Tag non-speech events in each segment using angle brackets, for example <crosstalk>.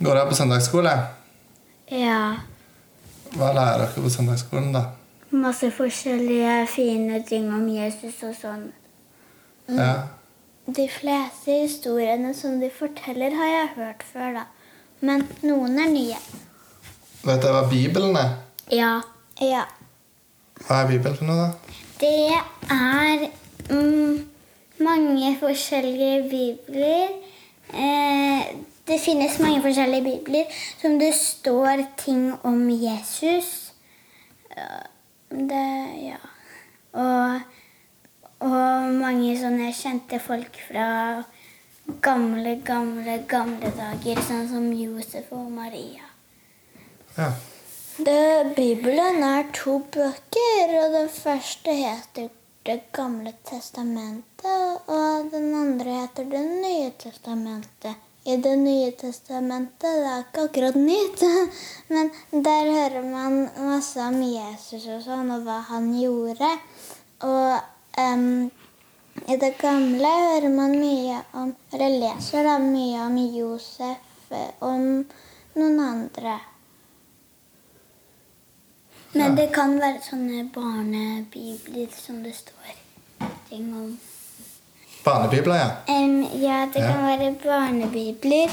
Går dere på søndagsskole? Ja. Hva lærer dere på søndagsskolen, da? Masse forskjellige fine ting om Jesus og sånn. Ja. De fleste historiene som de forteller, har jeg hørt før, da. Men noen er nye. Vet dere hva Bibelen er? Ja. Ja. Hva er Bibelen for noe, da? Det er mm, mange forskjellige bibler. Eh, det finnes mange forskjellige bibler som det står ting om Jesus. Eh, Det Ja. Og, og mange sånne kjente folk fra gamle, gamle, gamle dager, sånn som Josef og Maria. Ja. Det, Bibelen er to bøker, og den første heter Det gamle testamentet, og den andre heter Det nye testamentet. I Det nye testamentet det er ikke akkurat nytt, <laughs> men der hører man masse om Jesus og sånn, og hva han gjorde. Og um, i det gamle hører man mye om Eller leser da mye om Josef, om noen andre. Men det kan være sånne barnebibler som det står ting om. Barnebibler, ja. Um, ja, det Ja. kan være barnebibler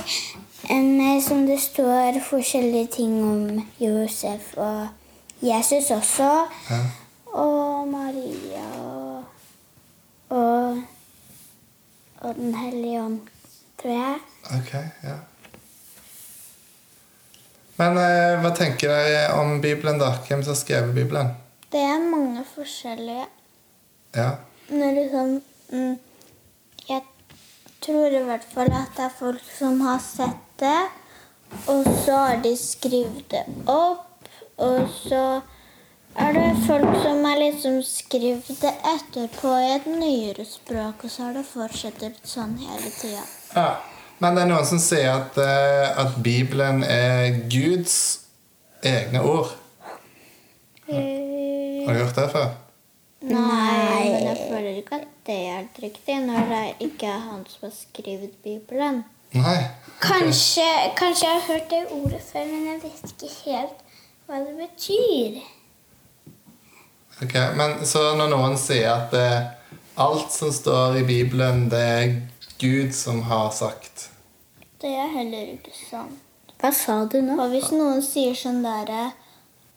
um, som det står forskjellige ting om Josef og Jesus også. ja. Og Maria og, og, og Den hellige ånd, tror jeg. Ok, ja. Men eh, hva tenker dere om Bibelen, da? Hvem som har skrevet Bibelen? Det er mange forskjellige. Ja. Når liksom mm, Jeg tror i hvert fall at det er folk som har sett det, og så har de skrevet det opp, og så er det folk som har liksom skrevet det etterpå i et nyere språk, og så har det fortsatt sånn hele tida. ja. Men det er noen som sier at, eh, at Bibelen er Guds egne ord. Har du hørt det før? Nei, men jeg føler ikke at det er helt riktig når det ikke er han som har skrevet Bibelen. Nei? Kanskje, kanskje jeg har hørt det ordet før, men jeg vet ikke helt hva det betyr. Ok, men Så når noen sier at det, alt som står i Bibelen, det er Gud som har sagt Det er heller ikke sant. Hva sa du nå? Og hvis noen sier sånn derre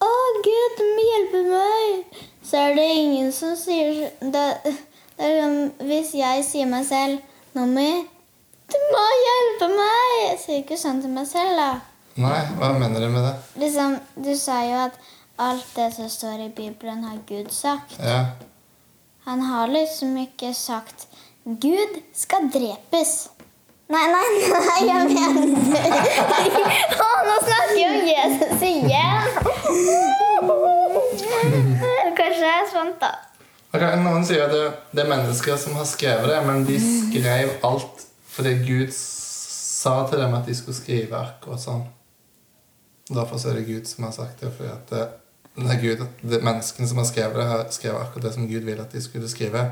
Å, Gud, du må hjelpe meg! Så er det ingen som sier det, er sånn, Hvis jeg sier meg selv 'Nommi, du må hjelpe meg! Jeg sier ikke sånn til meg selv, da. Nei, hva mener du med det? Liksom, Du sa jo at alt det som står i Bibelen, har Gud sagt. Ja. Han har liksom ikke sagt 'Gud skal drepes'. Nei, nei, <laughs> nei, jeg mener <laughs> Å, nå snakker vi om Jesus igjen! Kanskje det er sant, da. Ok, Noen sier at det, det er mennesker som har skrevet det, men de skrev alt fordi Gud sa til dem at de skulle skrive akkurat sånn. Derfor så er det Gud som har sagt det. fordi at det, det er Gud, det Menneskene som har skrevet det, har skrevet akkurat det som Gud ville at de skulle skrive.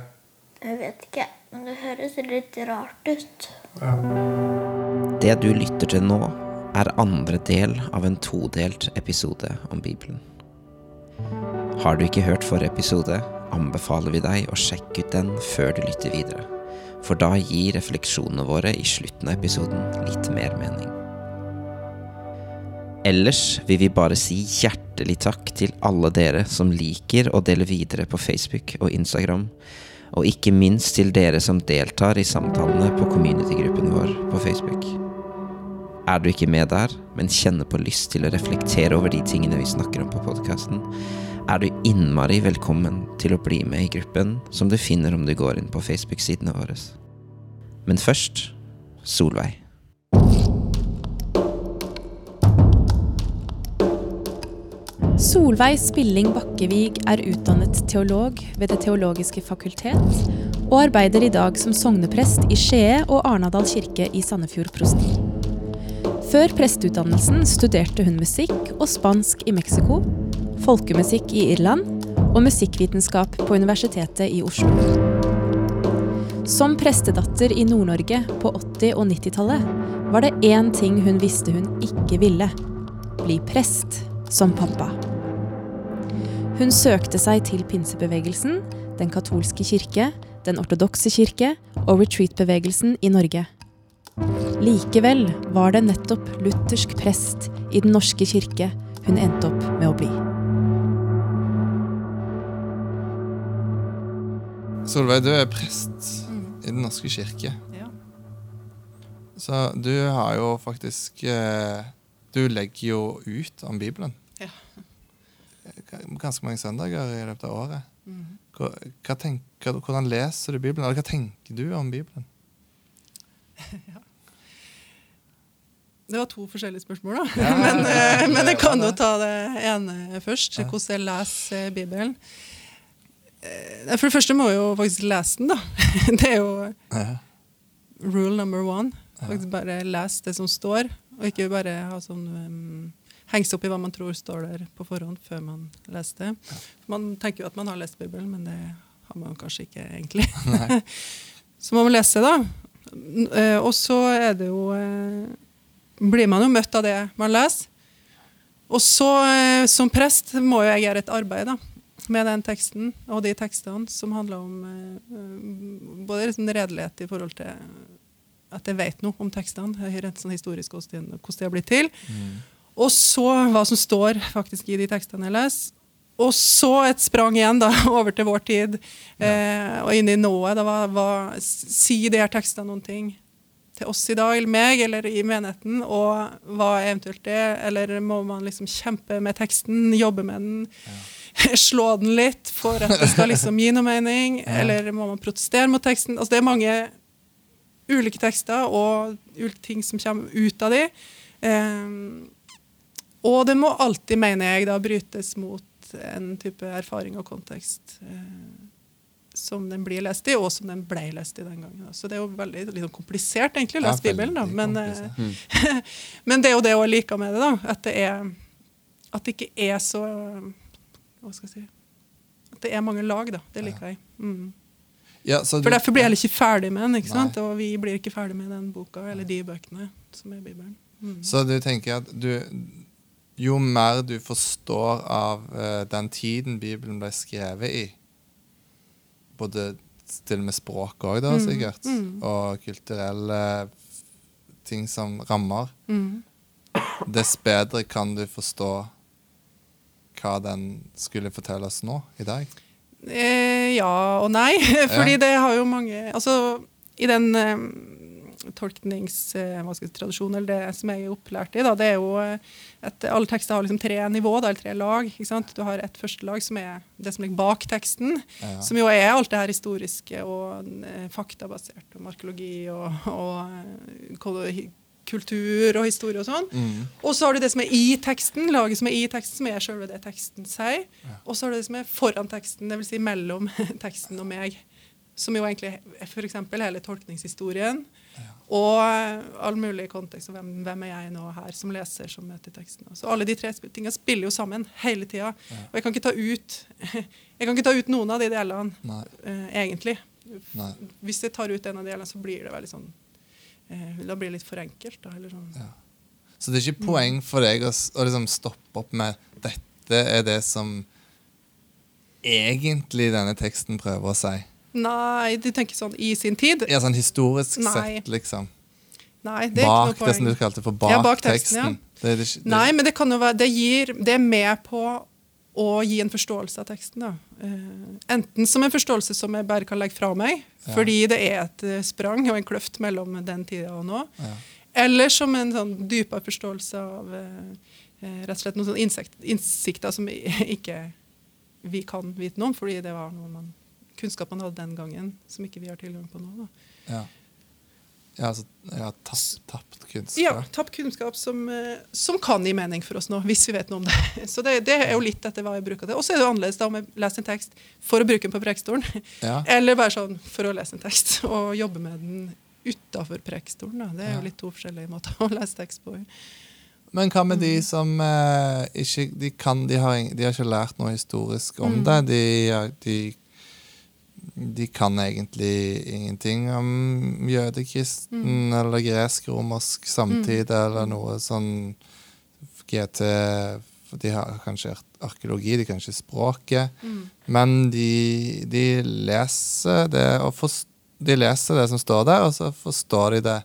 Jeg vet ikke, men det høres litt rart ut. Ja. Det du lytter til nå, er andre del av en todelt episode om Bibelen. Har du ikke hørt forrige episode, anbefaler vi deg å sjekke ut den før du lytter videre, for da gir refleksjonene våre i slutten av episoden litt mer mening. Ellers vil vi bare si hjertelig takk til alle dere som liker og deler videre på Facebook og Instagram, og ikke minst til dere som deltar i samtalene på community-gruppen vår på Facebook. Er du ikke med der, men kjenner på lyst til å reflektere over de tingene vi snakker om på podkasten, er du innmari velkommen til å bli med i gruppen som du finner om du går inn på Facebook-sidene våre. Men først Solveig. Solveig Spilling Bakkevig er utdannet teolog ved Det teologiske fakultet, og arbeider i dag som sogneprest i Skie og Arnadal kirke i Sandefjord prosti. Før presteutdannelsen studerte hun musikk og spansk i Mexico, folkemusikk i Irland og musikkvitenskap på Universitetet i Oslo. Som prestedatter i Nord-Norge på 80- og 90-tallet var det én ting hun visste hun ikke ville. Bli prest, som pappa. Hun søkte seg til pinsebevegelsen, den katolske kirke, den ortodokse kirke og retreat-bevegelsen i Norge. Likevel var det nettopp luthersk prest i Den norske kirke hun endte opp med å bli. Solveig, du er prest i Den norske kirke. Ja. Så du har jo faktisk eh, Du legger jo ut om Bibelen. Ja. Ganske mange søndager i løpet av året. Mm. Hva, hva tenker, hvordan leser du Bibelen? Eller hva tenker du om Bibelen? <laughs> Det var to forskjellige spørsmål, da. Ja, <laughs> men, eh, men jeg kan jo ta det ene først. Hvordan jeg leser Bibelen. Eh, For det første må jeg jo faktisk lese den, da. <laughs> Det er jo rule number one. Faktisk bare lese det som står, og ikke bare ha sånn um, henge seg opp i hva man tror står der på forhånd før man leser det. Man tenker jo at man har lest Bibelen, men det har man kanskje ikke egentlig. <laughs> Så må man lese, da. Eh, Og så er det jo eh, Blir man jo møtt av det man leser. Og så, som prest, må jo jeg gjøre et arbeid da, med den teksten og de tekstene som handler om eh, både liksom redelighet i forhold til at jeg vet noe om tekstene, rent sånn historisk hvordan de har blitt til. Og så hva som står faktisk i de tekstene jeg leser. Og så et sprang igjen da, <laughs> over til vår tid eh, og inn i nået. Da, hva, hva, si de her tekstene noen ting til oss i dag, eller meg, eller i menigheten, og hva eventuelt det? Eller må man liksom kjempe med teksten, jobbe med den, <laughs> slå den litt for at det skal liksom gi noe mening? Eller må man protestere mot teksten? Altså det er mange ulike tekster og ulike ting som kommer ut av de. Um, og det må alltid, mener jeg, da brytes mot en type erfaring og kontekst uh, som den blir lest i, og som den ble lest i den gangen. da. Så det er jo veldig sånn komplisert egentlig å lese Bibelen, da. Men, eh, <laughs> men det er jo det jeg liker med det, da. At det, er, at det ikke er så Hva skal jeg si At det er mange lag, da. Det liker jeg. Mm. Ja, så For derfor blir jeg heller ikke ferdig med den, ikke Nei. og vi blir ikke ferdig med den boka, eller de bøkene som er Bibelen. Mm. Så du tenker at du Jo mer du forstår av uh, den tiden Bibelen ble skrevet i, både til og med språk òg, da, Mm, sikkert, mm. og kulturelle ting som rammer, Mm. dess bedre kan du forstå hva den skulle fortelle oss nå, i dag. Eh, ja og nei. <laughs> Fordi Ja. det har jo mange Altså, i den eh, tolkningstradisjonen, eller det som jeg er opplært i, da, det er jo eh, at alle tekster har liksom tre nivå, da, eller tre lag. ikke sant? Du har et første lag som er det som ligger bak teksten, Ja. som jo er alt det her historiske og eh, faktabasert, og arkeologi og, og eh, kultur og historie og sånn. Mm. Og så har du det som er i teksten, laget som er i teksten, som er selve det teksten sier. Og så har du det som er foran teksten, dvs. Si mellom <laughs> teksten og meg. Som jo egentlig f.eks. hele tolkningshistorien. Og eh, all mulig kontekst. og Hvem, hvem er jeg nå her som leser som møter teksten? Så alle de tre tingene spiller jo sammen hele tida. Og jeg kan ikke ta ut <laughs> jeg kan ikke ta ut noen av de delene, eh, egentlig. Nei. Hvis jeg tar ut en av delene, så blir det veldig sånn eh, Da blir det litt for enkelt. Da, eller sånn. Ja. Så det er ikke poeng for deg å, å liksom stoppe opp med dette er det som egentlig denne teksten prøver å si. Nei, du tenker sånn i sin tid? Ja, sånn historisk Nei. sett, liksom. Nei, det er Bak ikke noe det som du kalte for bak, Ja, bak teksten, teksten. Det, er det, ikke- det, Nei, men det kan jo være Det, gir, det er med på å gi en forståelse av teksten. Da. Eh, enten som en forståelse som jeg bare kan legge fra meg, Ja. fordi det er et eh, sprang og en kløft mellom den tida og nå. Ja. Eller som en sånn dypere forståelse av eh, rett og slett noen sånne insekt, innsikter som <laughs> ikke vi kan vite noe om, fordi det var noe man, kunnskap man hadde den gangen, som ikke vi har tilgang på nå. Da. Ja. Ja, altså, ja tapt, tapt kunnskap. Ja, tapt kunnskap som, eh, som kan gi mening for oss nå, hvis vi vet noe om det. <laughs> Så det, det er jo litt etter hva jeg bruker det. Og så er det jo annerledes da om jeg leser en tekst for å bruke den på prekestolen, <laughs> Ja. eller bare sånn for å lese en tekst <laughs> og jobbe med den utafor prekestolen. Det er jo litt to forskjellige måter å lese tekst på. Men hva med Mm. de som eh, ikke de kan, de har, de har ikke lært noe historisk om Mm. det. De, de de kan egentlig ingenting om jødekristen eller gresk-romersk samtid eller noe sånn GT De har kanskje ar- arkeologi, de kan ikke språket. Men de, de leser det og forst- de leser det som står der, og så forstår de det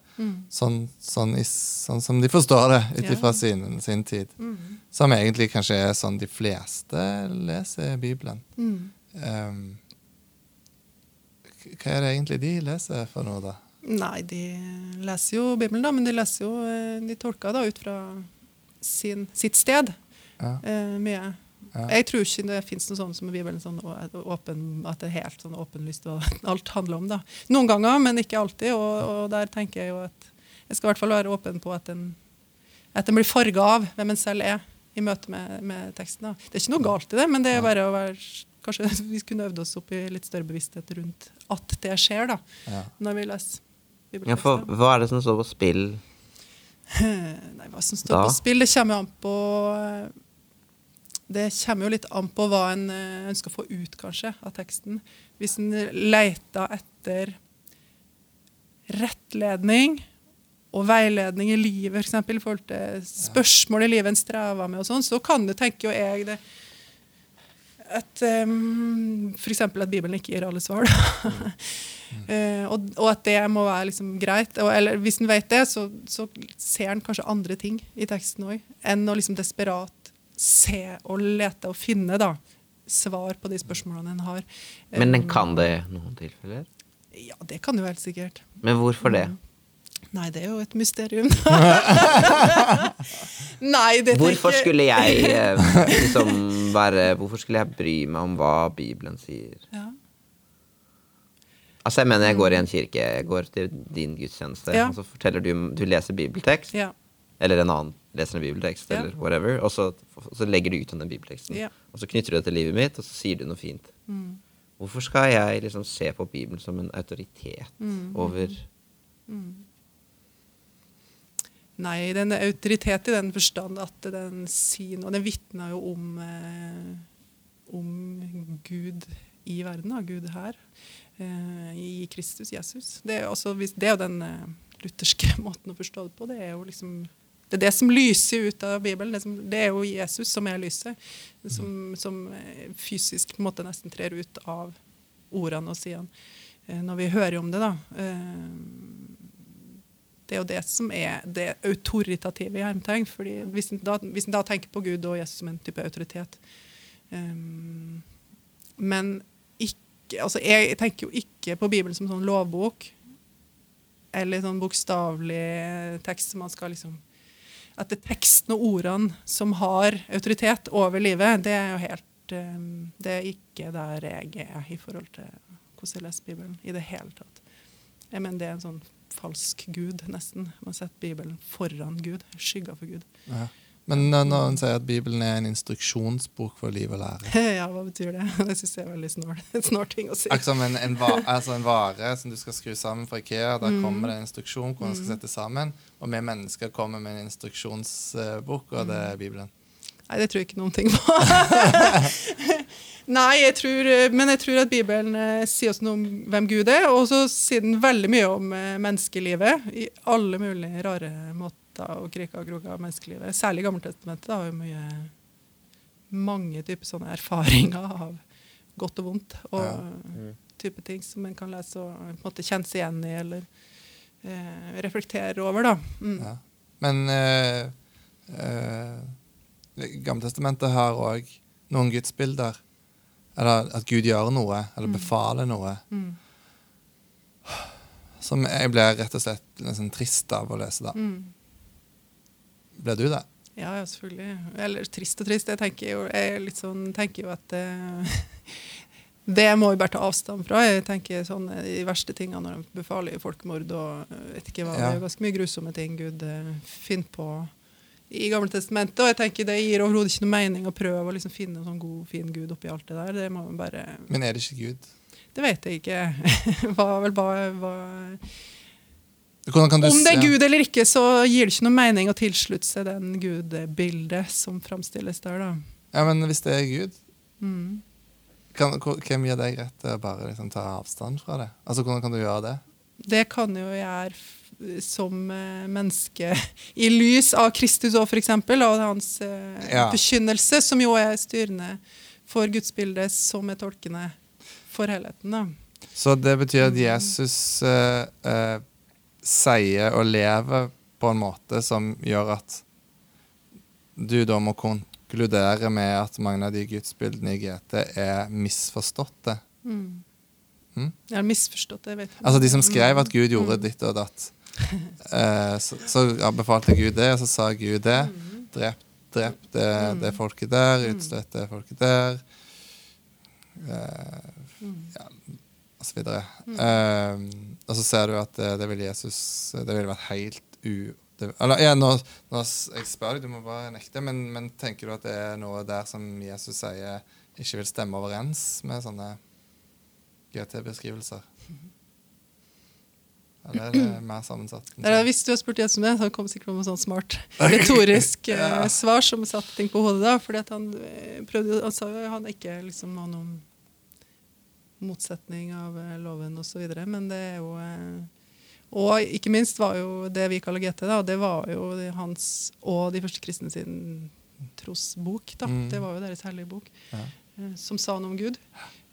sånn, sånn, i, sånn som de forstår det ut Ja. sin, sin tid. Som egentlig kanskje er sånn de fleste leser Bibelen. Um, hva er det egentlig de leser for noe, da? Nei, de leser jo Bibelen, da, men de leser jo eh, De tolker da ut fra sin, sitt sted Ja. eh, mye. Ja. Jeg tror ikke det fins noe sånt som i Bibelen, sånn åpen, at det er helt sånn åpenlyst hva <laughs> alt handler om. da. Noen ganger, men ikke alltid. Og, og der tenker jeg jo at jeg skal i hvert fall være åpen på at en, at en blir farga av hvem en selv er i møte med, med teksten. da. Det er ikke noe galt i det, men det er bare å være Kanskje <laughs> vi kunne øvd oss opp i litt større bevissthet rundt at det skjer, da, Ja. når vi leser Ja, for hva er det som står på spill? <laughs> Nei, hva som står Da? på spill, det kommer jo an på eh, Det kommer jo litt an på hva en eh, ønsker å få ut, kanskje, av teksten. Hvis en leter etter rettledning og veiledning i livet, f.eks. i forhold til spørsmål i livet en strever med, og sånn, så kan det, tenker jo jeg, det at um, F.eks. at Bibelen ikke gir alle svar. da. <laughs> Eh, og, og at det må være liksom greit. Og, eller hvis en vet det, så, så ser en kanskje andre ting i teksten òg, enn å liksom desperat se og lete og finne da, svar på de spørsmålene en har. Men den Um, kan det i noen tilfeller? Ja, det kan jo helt sikkert. Men hvorfor det? Nei, det er jo et mysterium. <laughs> Nei, det Hvorfor tenker skulle jeg eh, liksom være Hvorfor skulle jeg bry meg om hva Bibelen sier? ja. Altså, jeg mener, jeg går i en kirke, jeg går til din gudstjeneste, Ja. og så forteller du Du leser bibeltekst, Ja. eller en annen leser en bibeltekst, eller whatever, og så, så legger du ut om den bibelteksten. Og så knytter du det til livet mitt, og så sier du noe fint. Mm. Hvorfor skal jeg liksom se på Bibelen som en autoritet Mm. over Nei, den er autoritet i den forstand at den sier noe. Den vitner jo om, eh, om Gud i verden, da. Gud her. Eh, I Kristus, Jesus. Det er, også, det er jo den eh, lutherske <laughs> måten å forstå det på. Det er jo liksom det er det som lyser ut av Bibelen. Det, som, det er jo Jesus som er lyset. Som, som eh, fysisk på en måte nesten trer ut av ordene og sidene. Eh, når vi hører om det, da. Det er jo det som er det autoritative i hermetegn. fordi hvis en, da, da tenker på Gud og Jesus som en type autoritet um, Men ikke, altså jeg tenker jo ikke på Bibelen som sånn lovbok. Eller sånn bokstavelig tekst som man skal liksom At det er teksten og ordene som har autoritet over livet, det er jo helt um, Det er ikke der jeg er i forhold til hvordan jeg leser Bibelen i det hele tatt. Jeg mener det er en sånn falsk gud, nesten. Man setter Bibelen foran Gud. Skygger for Gud. Ja. Men når en sier at Bibelen er en instruksjonsbok for liv og lære <laughs> ja, hva betyr det? <laughs> Det syns jeg er veldig snål, <laughs> snål ting å si. Akkurat som en, en, va altså en vare som du skal skru sammen fra Ikea. Der Mm. kommer det en instruksjon hvordan den skal sette sammen. Og vi mennesker kommer med en instruksjonsbok, og det Mm. er Bibelen. Nei, det tror jeg ikke noen ting på. <laughs> Nei, jeg tror, men jeg tror at Bibelen eh, sier oss noe om hvem Gud er, og så sier den veldig mye om eh, menneskelivet i alle mulige rare måter og kriker og kroker av menneskelivet. Særlig Gammeltestamentet har jo mye mange typer sånne erfaringer av godt og vondt og Ja. type ting som en kan lese og på en måte kjenne seg igjen i eller eh, reflektere over. da. Mm. Ja. Men øh, eh, Gammeltestamentet har òg noen gudsbilder. Eller at Gud gjør noe, eller befaler noe. Mm. Som jeg blir rett og slett liksom trist av å lese. da. Mm. Blir du det? Ja, ja, selvfølgelig. Eller trist og trist. Jeg tenker jo, jeg sånn, tenker jo at uh, <laughs> det må vi bare ta avstand fra. Jeg tenker sånn, eh, De verste tingene når de befaler folkemord og eh, vet ikke hva, Ja. Det er ganske mye grusomme ting Gud uh, finner på i Gamle testamentet. Og jeg tenker det gir overhodet ikke noe mening å prøve å liksom finne en sånn god, fin Gud oppi alt det der. Det må man bare Men er det ikke Gud? Det vet jeg ikke. <laughs> hva, vel, hva, hva, om det er Gud eller ikke, så gir det ikke noe mening å tilslutte seg den gudbildet som framstilles der, da. Ja, men hvis det er Gud, Mm. kan, hvem gir deg rett til å bare liksom, ta avstand fra det? Altså, Hvordan kan du gjøre det? Det kan jo jeg gjøre som eh, menneske i lys av Kristus for eksempel, og hans eh, Ja. forkynnelse, som jo er styrende for gudsbildet som er tolkende for helheten. da. Så det betyr at Jesus uh, uh, sier og lever på en måte som gjør at du da må konkludere med at mange av de gudsbildene i GT er misforståtte. Mm. Mm. Ja, misforståtte, jeg vet ikke. Altså de som skrev at Gud gjorde ditt og datt. <laughs> Eh, så, så anbefalte befalte Gud det, og så sa Gud det. Drep, drep det, det folket der, utstøtt det folket der. Eh, ja, og så videre. Eh, og så ser du at det, det vil Jesus Det ville vært helt u... Det, eller, ja, nå, nå, jeg spør deg, du må bare nekte, men, men tenker du at det er noe der som Jesus sier ikke vil stemme overens med sånne GT-beskrivelser? Eller er det mer sammensatt? Ja, sånn? hvis du har spurt Jesus om det, så han kom sikkert med sånn smart <laughs> retorisk eh, Ja. svar som satte ting på hodet. da, fordi han eh, prøvde, han sa jo han ikke liksom noe om motsetning av eh, loven osv., men det er jo eh, Og ikke minst var jo det vi kaller GT, da, det var jo hans og de første kristne sin trosbok. da, Mm. Det var jo deres hellige bok, Ja. eh, som sa noe om Gud.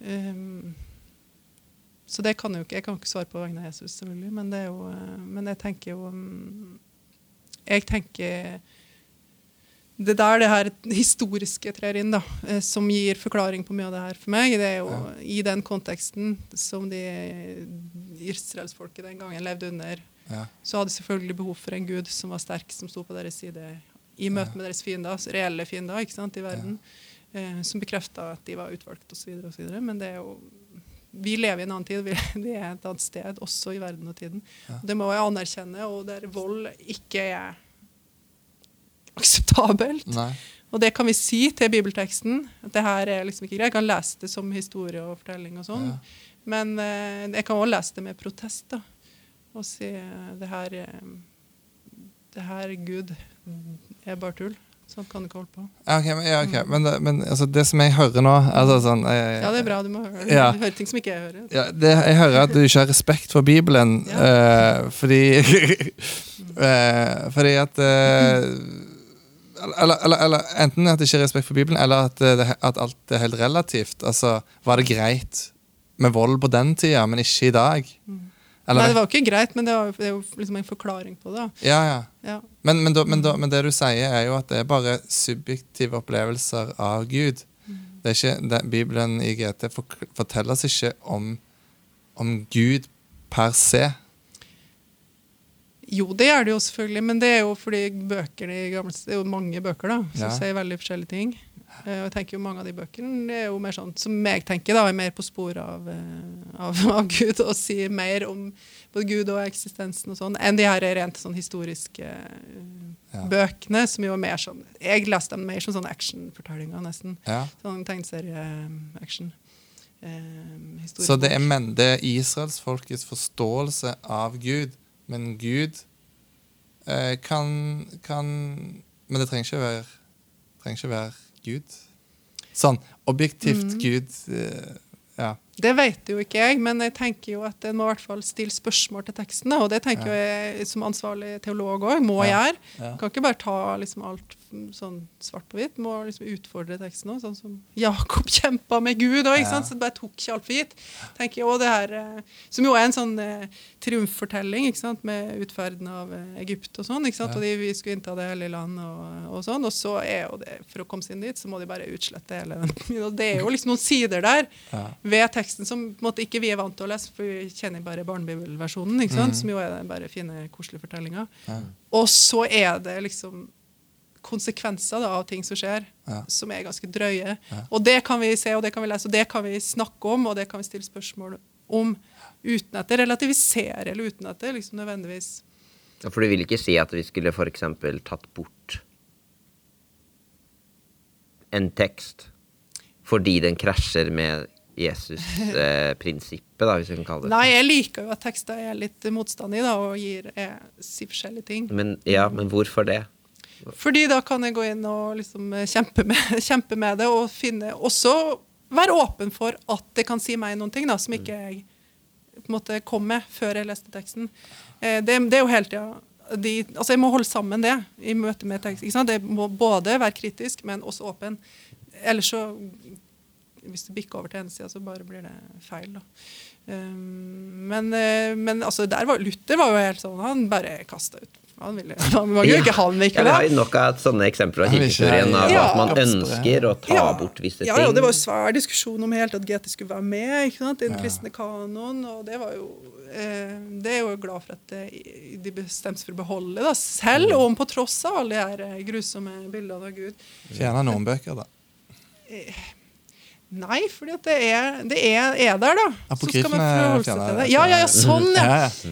Um, så det kan jeg jo ikke, jeg kan ikke svare på vegne av Jesus, selvfølgelig, men, det er jo, eh, men jeg tenker jo mm, Jeg tenker Det der det her historiske trer inn, da, eh, som gir forklaring på mye av det her for meg, det er jo Ja. i den konteksten som de israelsfolket den gangen levde under, Ja. så hadde selvfølgelig behov for en gud som var sterk, som sto på deres side i møte med deres fiender, altså reelle fiender ikke sant, i verden, eh, som bekrefta at de var utvalgt osv. Men det er jo vi lever i en annen tid, vi, <laughs> vi er et annet sted, også i verden og tiden. Ja. Det må jeg anerkjenne, og der vold ikke er akseptabelt. Nei. Og det kan vi si til bibelteksten. at det her er liksom ikke greit. Jeg kan lese det som historie og fortelling, og sånn. Ja. men eh, jeg kan også lese det med protest. da, Og si eh, det her eh, det her Gud er bare tull. Sånn kan du ikke holde på. Ja, ok, men, ja, okay. men, men altså, det som jeg hører nå altså, sånn, jeg, Ja, det er bra. Du må høre. Ja. Du hører ting som ikke jeg hører. Ja, det, jeg hører at du ikke har respekt for Bibelen, uh, fordi uh, Fordi at uh, eller, eller, eller enten at det ikke er respekt for Bibelen, eller at, det, at alt er helt relativt. Altså, Var det greit med vold på den tida, men ikke i dag? Eller, Nei, det var jo ikke greit, men det, var, det er jo liksom en forklaring på det. ja, ja. Ja. Men, men, da, men, da, men det du sier, er jo at det er bare subjektive opplevelser av Gud. Det er ikke, det, Bibelen i GT forteller oss ikke om, om Gud per se. Jo, det er det jo selvfølgelig, men det er jo fordi bøkene i gamle, det er jo mange bøker da, som Ja. sier veldig forskjellige ting. Eh, Og jeg tenker jo Mange av de bøkene er jo mer sånn, som jeg tenker da, er mer på sporet av, eh, av, <laughs> av Gud og sier mer om både Gud og eksistensen og sånn, enn de her rent sånn historiske eh, Ja. bøkene, som jo er mer sånn Jeg leste dem mer som sånn actionfortellinger, nesten. Ja. Sånn tegneserie-action. Eh, Så det er, men, det er israelsfolkets forståelse av Gud. Men Gud eh, kan, kan Men det trenger ikke være, trenger ikke være Gud. Sånn objektivt Gud eh, Ja. Det vet jo ikke jeg, men jeg tenker jo at en må i hvert fall stille spørsmål til teksten. Og det tenker ja. jeg som ansvarlig teolog òg må Ja. gjøre. Ja. Kan ikke bare ta liksom alt mm, sånn svart på hvitt. Må liksom utfordre teksten òg, sånn som Jakob <laughs> kjempa med Gud òg. Ja. Så det bare tok ikke alt for gitt. tenker jeg, det her, eh, Som jo er en sånn eh, triumffortelling ikke sant, med utferden av eh, Egypt og sånn. ikke sant, Ja. Og de, vi skulle innta det hellige land og, og sånn. Og så er jo det, for å komme seg inn dit, så må de bare utslette hele den. Og det er jo liksom noen sider der Ja. ved teksten som på en måte, ikke vi er vant til å lese, for vi kjenner bare barnebibelversjonen, ikke sant? som jo er den bare fine, koselige fortellinga. Og så er det liksom konsekvenser da, av ting som skjer, Ja. som er ganske drøye. Ja. Og det kan vi se, og det kan vi lese, og det kan vi snakke om, og det kan vi stille spørsmål om, uten at det relativiserer, eller uten at det liksom nødvendigvis Ja, For du vil ikke si at vi skulle f.eks. tatt bort en tekst fordi den krasjer med Jesus-prinsippet, <laughs> da, hvis vi kan kalle det Nei, jeg liker jo at tekster er litt motstand i, da, og gir, eh, sier forskjellige ting. Men, ja, men hvorfor det? Fordi da kan jeg gå inn og liksom kjempe med, <laughs> kjempe med det, og finne også være åpen for at det kan si meg noen ting da, som ikke jeg på en måte kom med før jeg leste teksten. Eh, det, det er jo hele tida ja, altså Jeg må holde sammen det i møte med tekst. Ikke sant? Det må både være kritisk, men også åpen. Ellers så Hvis det bikker over til ene sida, så bare blir det feil. da. Um, men, eh, men altså, der var, Luther var jo helt sånn Han bare kasta ut. Han ville <laughs> han var jo ikke han Ja, vi har jo nok av sånne eksempler av vil kirkehistorien av Ja. at man ønsker å ta Ja. bort visse ting. ja, det var jo svær diskusjon om helt at GT skulle være med ikke sant, i den kristne kanon. og Det var jo eh, det er jo glad for at det, de bestemte seg for å beholde, da, selv om på tross av alle de her eh, grusomme bildene av Gud. Gjerne noen bøker, da. Nei, for det er, det er, er der, da. Skal til det. det. Ja, ja, ja, sånn, ja.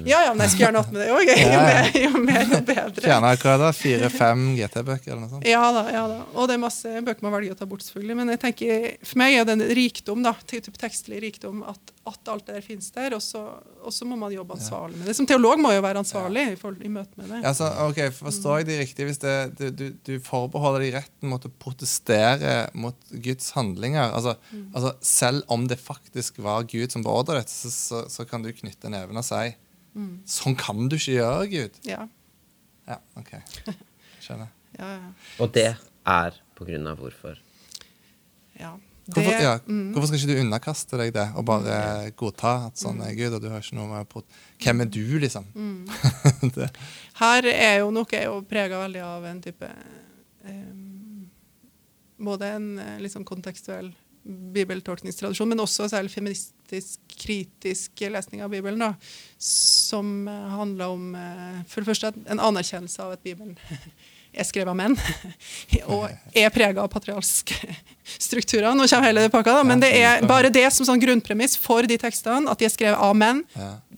Ja, ja. Men jeg skulle gjerne hatt med det òg. Jo, mer- jo mer, jo bedre. Gjerne hva er det, fire-fem GT-bøker eller noe sånt. Ja da, ja da. Og det er masse bøker man velger å ta bort, selvfølgelig. Men jeg tenker, for meg er det en rikdom, da, typ tekstlig rikdom, at, at alt det der finnes der. Og så, må man jobbe ansvarlig med det. Som teolog må jeg jo være ansvarlig i, forhold, i møte med det. Altså, ok, Forstår jeg det riktig hvis det, du, du, du forbeholder deg retten mot å protestere mot Guds handlinger? Altså, altså Selv om det faktisk var Gud som beordret dette, så, så, så kan du knytte neven og si Sånn kan du ikke gjøre, Gud. Ja, Ja, ok. Skjønner. <laughs> ja, ja. Og det er på grunn av hvorfor. ja. Hvorfor, ja, mm. hvorfor skal ikke du underkaste deg det og bare godta at sånn er Gud, og du har ikke noe med å prot- Hvem er du, liksom? Mm. <laughs> Her er jo noe jeg er jo prega veldig av en type um, Både en liksom kontekstuell bibeltolkningstradisjon, men også særlig feministisk, kritisk lesning av Bibelen, da, som eh, handler om for det første en anerkjennelse av at Bibelen <laughs> er skrevet av menn, <laughs> og er prega av patriarske strukturer. Nå kommer hele pakka, da, men det er bare det som sånn grunnpremiss for de tekstene, at de er skrevet av menn,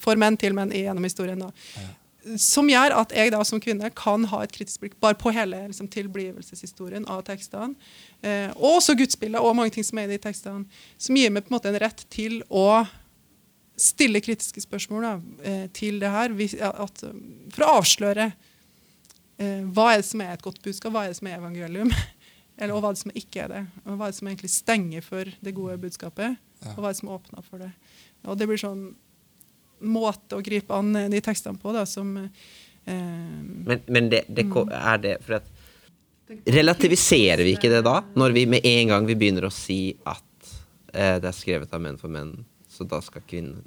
for menn til menn gjennom historien. da som gjør at jeg da som kvinne kan ha et kritisk blikk bare på hele liksom, tilblivelseshistorien av tekstene. Eh, og også gudsbildet og mange ting som er i de tekstene, som gir meg på en måte en rett til å stille kritiske spørsmål da, eh, til det her. At, um, for å avsløre eh, hva er det som er et godt budskap, hva er det som er evangelium, <laughs> eller, og hva er det som ikke er det. Og hva er det som egentlig stenger for det gode budskapet, og hva er det som åpner for det. Og det blir sånn måte å gripe an eh, de tekstene på da, som eh, Men, men det, det ko- er det for at Relativiserer vi ikke det da? Når vi med en gang vi begynner å si at eh, det er skrevet av menn for menn, så da skal kvinnen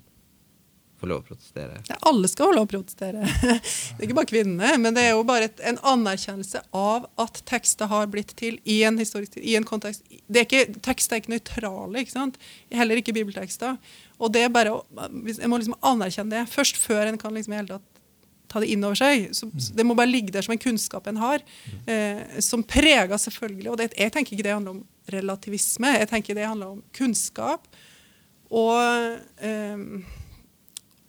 få lov å protestere? ja, Alle skal få lov å protestere. <laughs> Det er ikke bare kvinnene, men det er jo bare et, en anerkjennelse av at tekster har blitt til i en historisk i en kontekst. Det er ikke, tekster er ikke nøytrale, ikke sant? heller ikke bibeltekster. Og det er bare å, Jeg må liksom anerkjenne det først, før en kan liksom i hele tatt ta det inn over seg. Så, så det må bare ligge der som en kunnskap en har, eh, som preger selvfølgelig Og det, jeg tenker ikke det handler om relativisme, jeg tenker det handler om kunnskap. Og eh,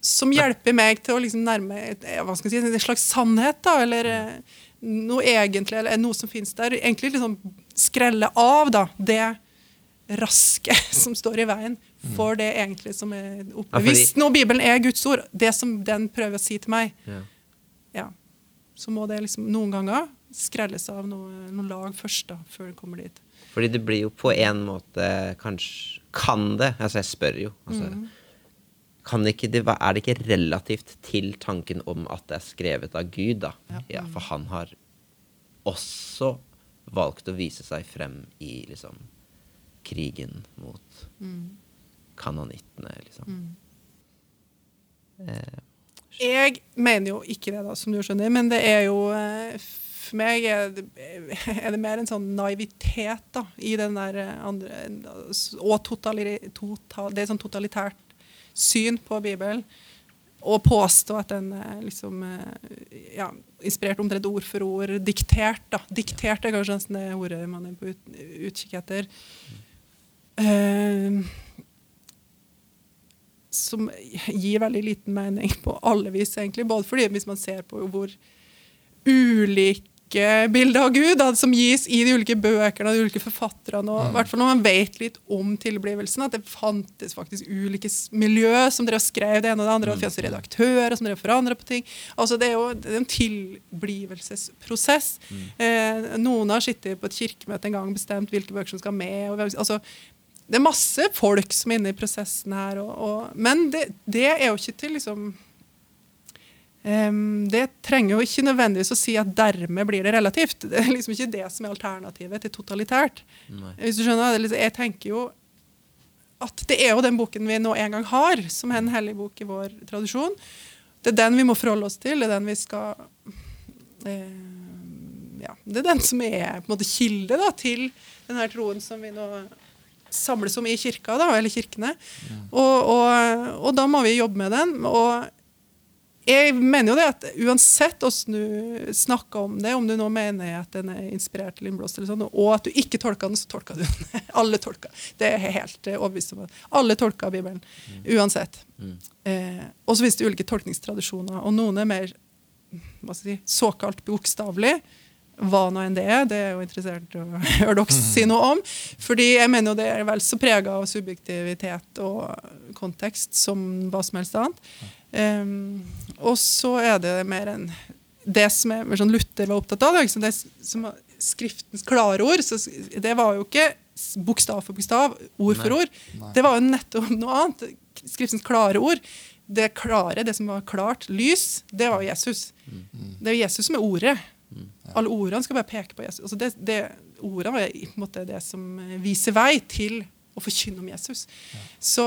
som hjelper meg til å liksom nærme et, eh, si, en slags sannhet, da, eller eh, noe egentlig, eller noe som finnes der. Egentlig liksom skrelle av da, det raske <laughs> som står i veien for det egentlig som er oppe. Hvis nå Bibelen er Guds ord, det som den prøver å si til meg, Ja. ja, så må det liksom noen ganger skrelles av noe, noen lag først, da, før det kommer dit. Fordi det blir jo på en måte kanskje Kan det? Altså, jeg spør jo. Altså, kan ikke det, er det ikke relativt til tanken om at det er skrevet av Gud, da? Ja, for han har også valgt å vise seg frem i liksom krigen mot kanonittene, liksom. Eh, Jeg mener jo ikke det, da, som du skjønner, men det er jo eh, For meg er det, er det mer en sånn naivitet da, i den der andre Og totali, total, det er sånn totalitært syn på Bibelen. Og påstå at den er liksom eh, ja, inspirert omtrent ord for ord, diktert. da. Diktert er kanskje det ordet man er på ut, utkikk etter. Uh, som gir veldig liten mening på alle vis, egentlig. Både fordi hvis man ser på hvor ulike bilder av Gud da, som gis i de ulike bøkene av de ulike forfatterne, og mm. hvert fall når man vet litt om tilblivelsen, at det fantes faktisk ulike miljø som dere har skrev det ene og det andre, og det fantes redaktører som dere har forandra på ting. Altså Det er jo en tilblivelsesprosess. Eh, noen har sittet på et kirkemøte en gang og bestemt hvilke bøker som skal med. og altså det er masse folk som er inne i prosessen her, og, og, men det, det er jo ikke til liksom Det trenger jo ikke nødvendigvis å si at dermed blir det relativt. Det er liksom ikke det som er alternativet til totalitært. Hvis du skjønner, er liksom- Jeg tenker jo at det er jo den boken vi nå en gang har, som er en hellig bok i vår tradisjon. Det er den vi må forholde oss til. Det er den vi skal eh, ja, Det er den som er på en måte kilde da, til den her troen som vi nå samles om i kirka, da, eller kirkene. Og, og, og da må vi jobbe med den. Og jeg mener jo det at uansett hvordan du snakker om det, om du nå mener at den er inspirert eller innblåst, eller sånn, og at du ikke tolker den, så tolker du den. <laughs> Alle tolker. Det er helt eh, overbevist om. at Alle tolker Bibelen. Uansett. Eh, og så finnes det ulike tolkningstradisjoner, og noen er mer hva skal jeg si, såkalt bokstavelig. Hva nå enn det er. Det er jo interessert å <laughs> høre dere si noe om. Fordi jeg mener jo det er vel så prega av subjektivitet og kontekst som hva som helst annet. Um, og så er det mer enn det som er, mer sånn Luther var opptatt av. ikke Det som var Skriftens klare ord. Så det var jo ikke bokstav for bokstav, ord for ord. Det var jo nettopp noe annet. Skriftens klare ord. Det klare, det som var klart, lys, det var jo Jesus. Det er jo Jesus som er ordet. Alle ordene skal bare peke på Jesus. Altså det, det, ordene er på en måte det som eh, viser vei til å forkynne om Jesus. Så,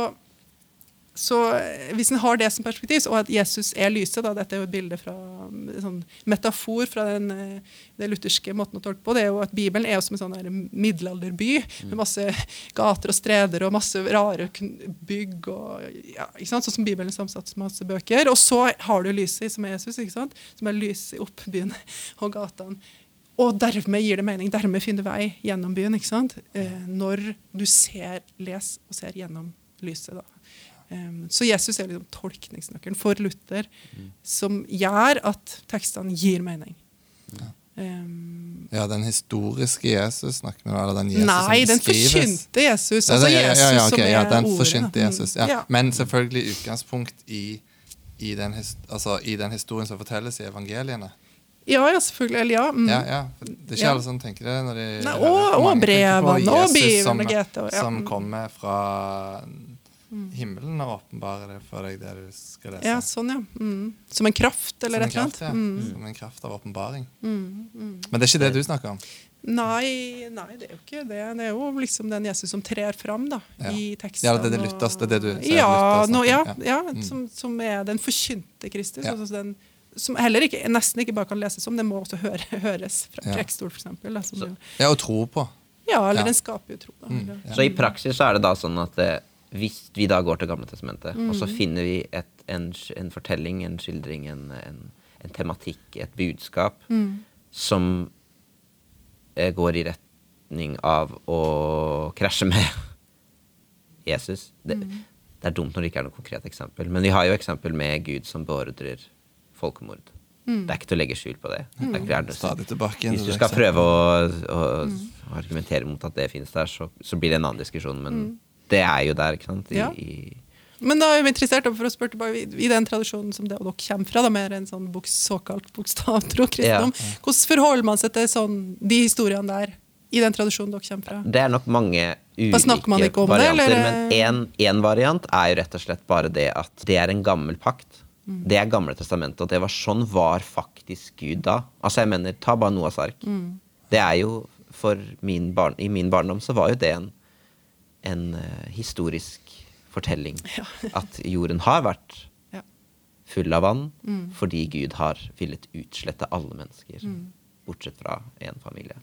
så eh, hvis en har det som perspektiv, og at Jesus er lyset da, Dette er jo et bilde fra en sånn metafor fra den, eh, den lutherske måten å tolke på. det er jo at Bibelen er jo som en sånn der middelalderby med masse gater og streder og masse rare bygg. og ja? Sånn som Bibelen er samsatt med masse bøker. Og så har du lyset, som er Jesus, som er lyset opp byen <laughs> og gatene. Og dermed gir det mening. Dermed finner du vei gjennom byen. ikke sant? Eh, når du ser, les og ser gjennom lyset. da. Um, så Jesus er liksom tolkningsnøkkelen for Luther, som gjør at tekstene gir mening. Um, Ja, den historiske Jesus snakker vi om, eller den Jesus nei, som den forkynte Jesus. Ja, Altså ja, ja, ja, okay, som ja, den ordet. Jesus. Ja. Ja. Men selvfølgelig utgangspunkt i, i, den, altså, i den historien som fortelles i evangeliene. Ja, ja, selvfølgelig. Eller ja. Mm. Ja, ja. Det er ikke Ja. alle som tenker det. Når de Nei, og- og brevene, og bivene. Bibelen som, ja. som Mm. kommer fra himmelen og åpenbarer det for deg, det du skal lese. ja, sånn, ja. Mm. Som en kraft, eller et eller ja. annet. Mm. som en kraft av åpenbaring. Men det er ikke det du snakker om. Nei, nei, det er jo ikke det. Det er jo liksom den Jesus som trer fram da, Ja. i teksten. Ja, det er det Luthers- det er det du sier, Ja, no, ja, ja ja. Mm. som, som er den forkynte Kristus. Ja. Altså den, som heller ikke, nesten ikke bare kan leses om, den må også høre, <laughs> høres fra Ja. prekestol, jo- Ja, og tro på. ja, eller Ja. den skaper jo tro. Da. Mm, ja. Så i praksis er det da sånn at eh, hvis vi da går til Gamle testamentet, og så Mm. finner vi et, en, en fortelling, en skildring, en, en, en tematikk, et budskap, Mm. som eh, går i retning av å krasje med <laughs> Jesus. Det, Mm. det er dumt når det ikke er noe konkret eksempel, men vi har jo eksempel med Gud som beordrer folkemord. Mm. Det er ikke til å legge skjul på det. det, er ikke det. Stadig tilbake igjen Hvis du skal prøve å, å Mm. argumentere mot at det finnes der, så, så blir det en annen diskusjon. Men det er jo der, ikke sant? I, Ja. Men da er vi interessert for å spørre tilbake, i- i den tradisjonen som det og dere kommer fra, da, mer en sånn boks, såkalt bokstavtro kristendom, hvordan forholder man seg til sånn, de historiene der, i den tradisjonen dere kommer fra? det er nok mange ulike ikke det, varianter, men én variant er jo rett og slett bare det at det er en gammel pakt. Mm. Det er Gamle testamentet, og det var sånn var faktisk Gud da. Altså jeg mener, Ta bare Noahs ark. Mm. Det er jo for min barn, I min barndom så var jo det en, en eh, historisk fortelling. <laughs> At jorden har vært Ja. full av vann Mm. fordi Gud har villet utslette alle mennesker. Bortsett fra én familie.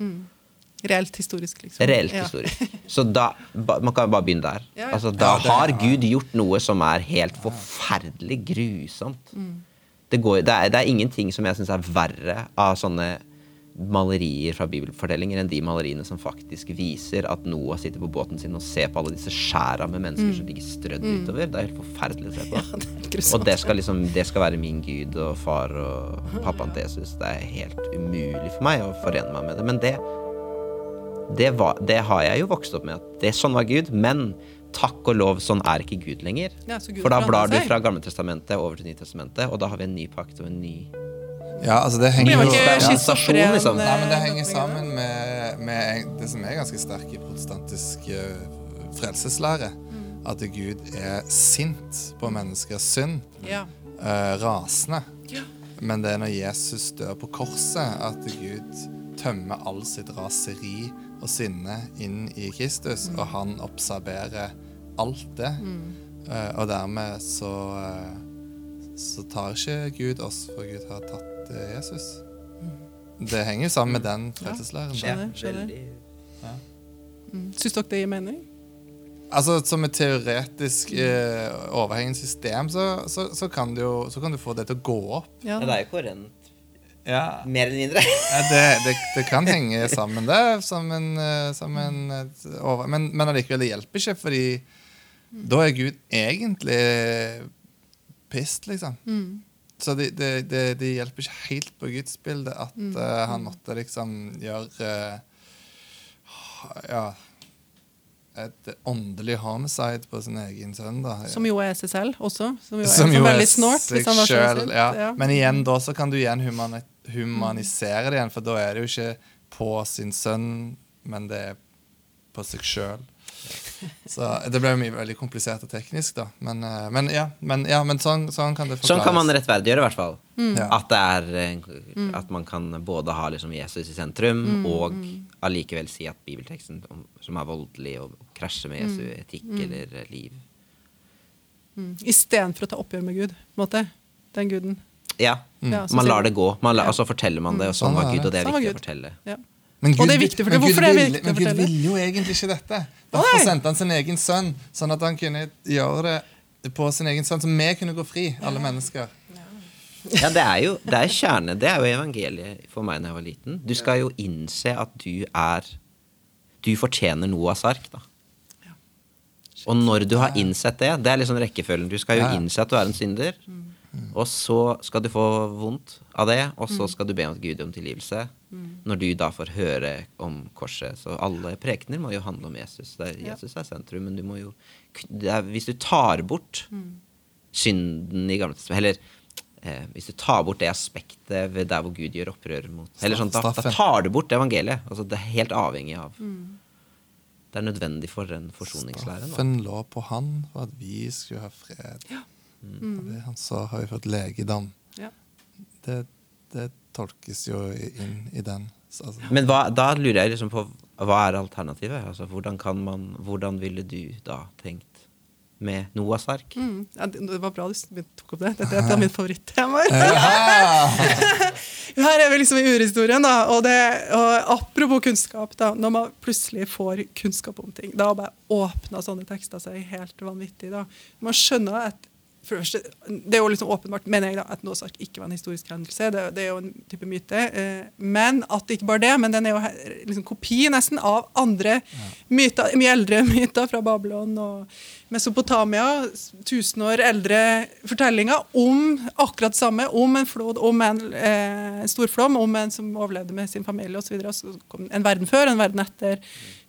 Reelt historisk, liksom. Reelt Ja. historisk. Så da, ba, man kan bare begynne der. Ja, ja. Altså, da Ja, har Gud gjort noe som er helt forferdelig grusomt. Mm. Det, går, det, er, det er ingenting som jeg syns er verre av sånne malerier fra bibelfortellinger enn de maleriene som faktisk viser at Noah sitter på båten sin og ser på alle disse skjæra med mennesker Mm. som ligger strødd utover. Det er helt forferdelig å se på. <laughs> Det er. Og det skal liksom Det skal være min gud og far og pappaen til Jesus. Det er helt umulig for meg å forene meg med det. Men det det, var, det har jeg jo vokst opp med. At det Sånn var Gud. Men takk og lov, sånn er ikke Gud lenger. Ja, Gud For da blar du fra Gamletestamentet over til Nytestamentet, og da har vi en ny pakt og en ny Ja, altså det henger jo ja. liksom? Nei, men det henger eh, sammen med, med det som er ganske sterk i protestantisk frelseslære. frelseslære. At Gud er sint på menneskers synd. Ja. eh, rasende. Ja. Men det er når Jesus dør på korset, at Gud tømmer all sitt raseri og sinne inn i Kristus, og han observerer alt det. Eh, og dermed så, eh, så tar ikke Gud oss, for Gud har tatt eh, Jesus. Det henger jo sammen med den frelseslæren. Ja, Skjønner, skjønner. Mm. Syns dere det gir mening? Altså, Som et teoretisk eh, overhengende system, så, så, så, kan du jo, så kan du få det til å gå opp. Ja. Ja, det er jo korrent. Ja, Mer eller mindre. Ja, det, det, det kan henge sammen, det. Som en, eh, som en et over... Men, men allikevel, det hjelper ikke, fordi da er Gud egentlig pissed, liksom. Mm. Så det, det, det, det hjelper ikke helt på gudsbildet at eh, han måtte liksom gjøre uh, Ja et åndelig homicide på sin egen sønn. da. Som jo er seg selv også. Som jo er, Som som jo veldig snålt. selv, ja. Ja. Men igjen, da så kan du igjen humani humanisere det igjen, for da er det jo ikke på sin sønn, men det er på seg sjøl. Så det ble mye veldig komplisert og teknisk, da. Men, eh, men ja, men, ja, men sånn, sånn kan det forklares. Sånn kan man rettferdiggjøre, i hvert fall. Mm. At, det er, eh, at man kan både ha liksom Jesus i sentrum, og allikevel si at bibelteksten om, som er voldelig, og krasjer med Jesu etikk eller eh, liv. Mm. Istedenfor å ta oppgjør med Gud. på en måte. Den guden. Ja. Ja, Man lar det gå. Man la, Ja. Og så forteller man det, og sånn Sånn var Gud, og det er Sånn viktig å fortelle. Ja. Men Og det er viktig, for det- men hvorfor det er ville- Men Gud ville jo egentlig ikke dette. Nei. Derfor sendte han sin egen sønn, sånn at han kunne gjøre det på sin egen sønn, så vi kunne gå fri, alle mennesker. Ja, det er jo det er kjerne. Det er jo evangeliet for meg da jeg var liten. Du skal jo innse at du er Du fortjener Noahs ark, da. Og når du har innsett det, det er liksom rekkefølgen. Du skal jo innse at du er en synder, og så skal du få vondt av det, og så skal du be om Gud om tilgivelse. Når du da får høre om korset. Så alle prekener må jo handle om Jesus. Er, Jesus er sentrum, men du må jo det er, Hvis du tar bort synden i Gamle Eller eh, hvis du tar bort det aspektet ved der hvor Gud gjør opprør mot eller sånn, da, da tar du bort evangeliet. Altså, det er helt avhengig av Det er nødvendig for en forsoningslære. Staffen Straffen lå på han for at vi skulle ha fred. Og det han sa, har vi fått legedom. Ja. Det, det tolkes jo inn i den. Altså, Men hva, da lurer jeg liksom på hva er alternativet? Altså, hvordan, kan man, hvordan ville du da tenkt med Noahs ark? Mm. Ja, det det var bra du tok opp det. Dette er et av <laughs> mine favorittemaer. <laughs> Her er vi liksom i urhistorien, da. Og, det, og apropos kunnskap, da. Når man plutselig får kunnskap om ting, da bare åpner sånne tekster seg helt vanvittig. da. Man skjønner at for det, første, det er jo liksom åpenbart, mener jeg da, at Nåsark ark ikke var en historisk hendelse. Det, det er jo en type myte. Eh, men at ikke bare det, men den er jo liksom kopi nesten av andre myter, mye eldre <laughs> myter fra Babylon og Mesopotamia. Tusen år eldre fortellinger om akkurat samme. Om en flod, om en eh, storflom, om en som overlevde med sin familie osv. Så, videre. så kom en verden før, en verden etter.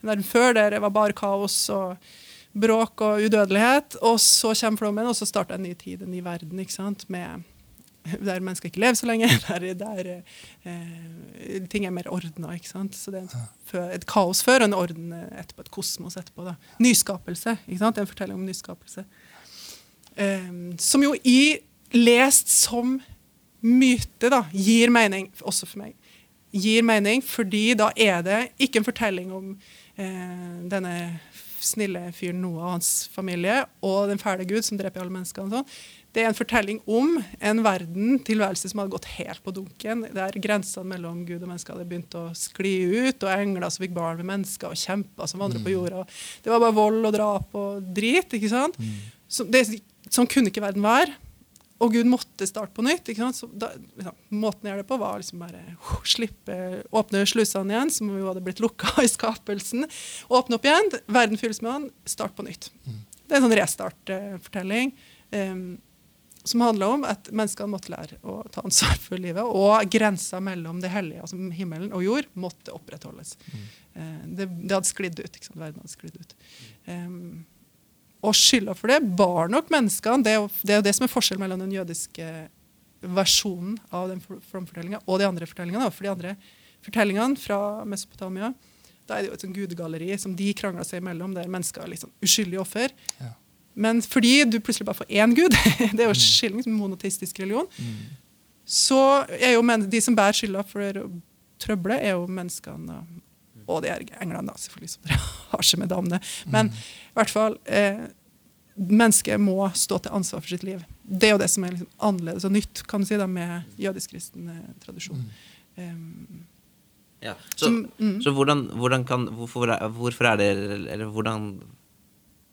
En verden før der det var bare kaos og bråk og udødelighet. Og så kommer flommen, og så starter en ny tid, en ny verden. ikke sant? Med, der mennesker ikke lever så lenge, <laughs> der, der eh, ting er mer ordna. Så det er et kaos før og en orden etterpå. Et kosmos etterpå. da. Nyskapelse. ikke sant? En fortelling om nyskapelse. Eh, som jo i lest som myte da, gir mening, også for meg. Gir mening, fordi da er det ikke en fortelling om eh, denne snille fyren Noah og hans familie og den fæle Gud som dreper alle mennesker. og sånn. Det er en fortelling om en verden, tilværelse som hadde gått helt på dunken, der grensene mellom Gud og mennesker hadde begynt å skli ut, og engler som fikk barn med mennesker, og kjemper som vandret på jorda. Det var bare vold og drap og drit. ikke sant? Så det, sånn kunne ikke verden være. Og Gud måtte starte på nytt. da, liksom, måten jeg gjør det på, var liksom bare uh, slippe, åpne slusene igjen, som jo hadde blitt lukka i skapelsen. Åpne opp igjen, verden fylles med han, start på nytt. Det er en sånn restart-fortelling. Um, som handler om at menneskene måtte lære å ta ansvar for livet, og grensa mellom det hellige, altså himmelen og jord, måtte opprettholdes. Eh, det, det hadde sklidd ut. Verden hadde sklidd ut. Um, og skylda for det bar nok menneskene. Det er det, er det som er forskjellen mellom den jødiske versjonen av den for- flomfortellinga og de andre fortellingene. For de andre fortellingene fra Mesopotamia Da er det jo et sånn gudegalleri som de krangler seg imellom, der mennesker er liksom uskyldige offer. Ja. Men fordi du plutselig bare får én gud, <laughs> det er jo skilling som monoteistisk religion, så er jo de som bærer skylda for trøbbelet, er jo menneskene. Og de er englene, da, selvfølgelig, som dere <laughs> har seg med damene. Men i hvert fall eh, Mennesket må stå til ansvar for sitt liv. Det er jo det som er liksom annerledes og nytt kan du si da, med jødisk-kristen tradisjon. tradisjon. Um, Ja. Så, Som- mm. så hvordan, hvordan kan hvorfor hvorfor er det Eller hvordan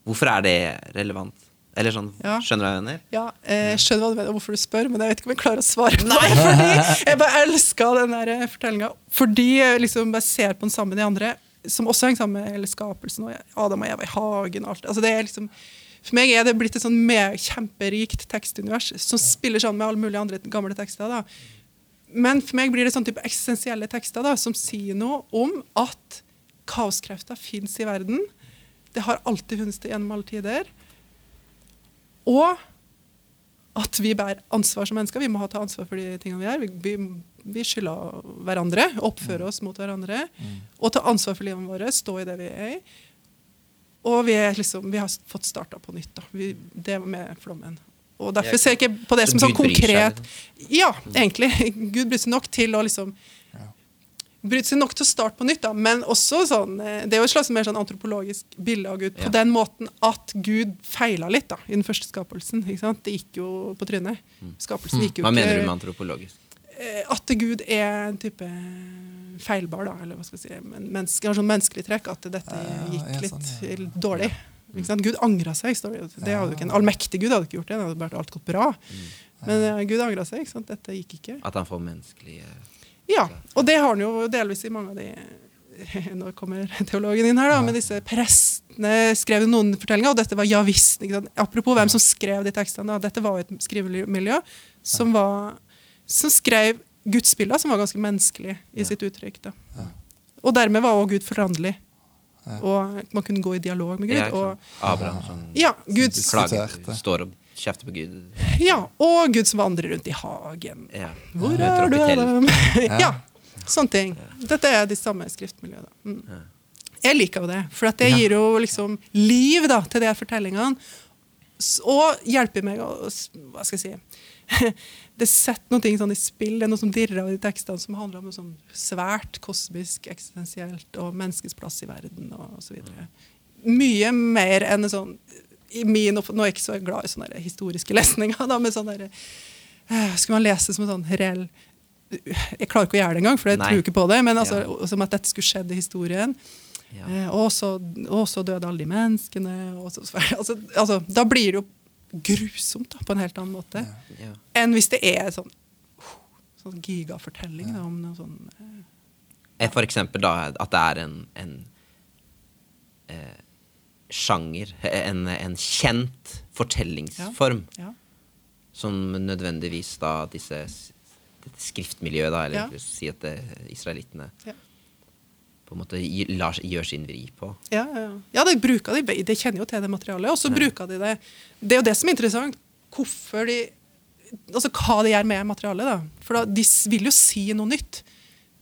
Hvorfor er det relevant? Eller sånn, Ja. skjønner du hva jeg mener? Ja, eh, jeg skjønner hva du mener, hvorfor du spør, men jeg vet ikke om jeg klarer å svare på det. Fordi <laughs> jeg bare elsker den der fortellinga. Fordi jeg liksom bare ser på den sammen med de andre, som også henger sammen med hele skapelsen og Adam og Eva i hagen og alt. Altså, det er liksom, for meg er det blitt et sånn med, kjemperikt tekstunivers som spiller sammen med alle mulige andre gamle tekster. da. Men for meg blir det sånn type eksistensielle tekster da, som sier noe om at kaoskrefter fins i verden. Det har alltid funnes det gjennom alle tider. Og at vi bærer ansvar som mennesker. Vi må ta ansvar for de tingene vi gjør. Vi, vi, vi skylder hverandre, oppfører oss mot hverandre. Og ta ansvar for livet vårt, stå i det vi er i. Og vi, er liksom, vi har fått starta på nytt. Da. Det med flommen. Og derfor ser jeg ikke på det som sånn konkret Ja, egentlig. <laughs> Gud bryr seg nok til å liksom bryr seg nok til å starte på nytt, da, men også sånn eh, Det er jo et slags mer sånn antropologisk bilde av Gud på Ja. den måten at Gud feila litt da, i den første skapelsen. ikke sant? Det gikk jo på trynet. Skapelsen gikk jo Mm. Hva ikke mener du med antropologisk? eh, At Gud er en type feilbar, da, eller hva skal vi si. Men menneske, har sånn menneskelig trekk. At dette gikk gikk ja, litt sånn, ja. litt dårlig. Ikke sant? Gud angra seg. Det. det hadde jo ikke En allmektig Gud hadde ikke gjort det. Det hadde bare alt gått bra. Mm. Men eh, Gud angra seg. ikke sant? Dette gikk ikke. At han får menneskelige Ja, og det har han jo delvis i mange av de <laughs> Nå kommer teologen inn her, da, men disse prestene skrev noen fortellinger, og dette var ja visst. Apropos hvem som skrev de tekstene. Da. Dette var jo et skrivemiljø som, var, som skrev gudsbilder som var ganske menneskelige i sitt uttrykk. Da. Og dermed var også Gud foranderlig. Og man kunne gå i dialog med Gud. Ja, Og. Abraham som ja, Gud, klager, står og kjefter på Gud. ja, og Gud som vandrer rundt i hagen. Ja. Hvor er du, i. Adam? <laughs> ja, sånne ting. Dette er de samme skriftmiljøene. Mm. Jeg liker jo det, for det gir jo liksom liv da, til de her fortellingene. Og hjelper meg å Hva skal jeg si? <laughs> Det setter ting sånn i spill. Det er noe som dirrer av de tekstene som handler om noe sånn svært kosmisk, eksistensielt og menneskets plass i verden og så videre. Mye mer enn en sånn i min, Nå er jeg ikke så glad i sånne historiske <laughs> lesninger, da, men sånn der, eh, Skulle man lese som en sånn reell Jeg klarer ikke å gjøre det engang, for jeg Nei. tror ikke på det. Men altså, Ja. som at dette skulle skjedd i historien. Ja. Eh, og, så, og så døde alle de menneskene. Så, altså, altså, da blir det jo grusomt da, på en helt annen måte Ja. enn hvis det er sånn, sånn gigafortelling da, om noe sånn eh, Eh, For eksempel da at det er en, en eh, sjanger, en, en kjent fortellingsform, ja. som nødvendigvis da disse dette skriftmiljøet, da, eller Ja. si at det, israelittene Ja. på en måte lar, gjør sin vri på. Ja, ja. ja de bruker de, de kjenner jo til det materialet, og så bruker de det. Det er jo det som er interessant. Hvorfor de, altså Hva de gjør med materialet. da. For da, de vil jo si noe nytt.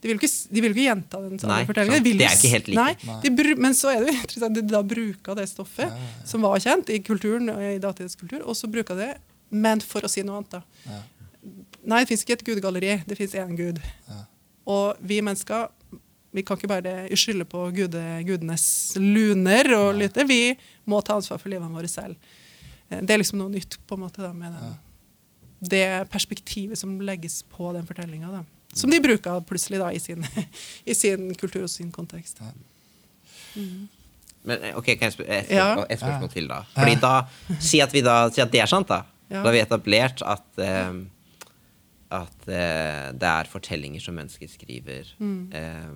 De vil jo ikke, de vil ikke gjenta den samme Nei, fortellingen. sant. De Det er ikke helt like. Nei, de men så er det jo <laughs> interessant at de da bruker det stoffet som var kjent i kulturen, i datidens kultur, og så bruker de det, men for å si noe annet. da. Nei, det fins ikke et gudegalleri. Det fins én gud. Og vi mennesker vi kan ikke bare skylde på gude, gudenes luner og lyte. Vi må ta ansvar for livene våre selv. Eh, Det er liksom noe nytt på en måte da, med den, det perspektivet som legges på den fortellinga. Som de bruker plutselig da, i, sin, <laughs> i sin kultur og sin kontekst. Men eh, ok, kan jeg spørre et, Ja. et spørsmål til, da? Fordi da, Si at vi da, si at det er sant, da. Ja. Da har vi etablert at eh, at eh, det er fortellinger som mennesker skriver. Mm. Eh,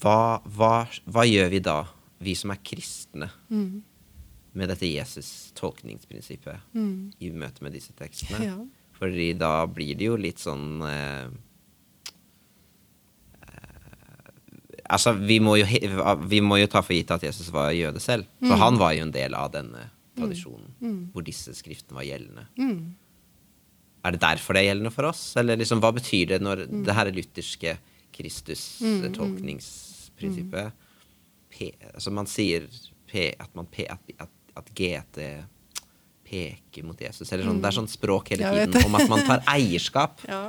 hva, hva, hva gjør vi da, vi som er kristne, Mm. med dette Jesus-tolkningsprinsippet i møte med disse tekstene? Mm. Ja. Fordi da blir det jo litt sånn eh, Altså, vi må, jo, vi må jo ta for gitt at Jesus var jøde selv. Mm. For han var jo en del av denne tradisjonen hvor disse skriftene var gjeldende. Mm. Er det derfor det er gjeldende for oss? Eller liksom, hva betyr det når Mm. det her lutherske Kristus-tolkningsprinsippet. Pe- Altså man sier P, at, man P, at, at, at GT peker mot Jesus. Eller sånn, Det er sånn språk hele tiden om at man tar <laughs> eierskap Ja.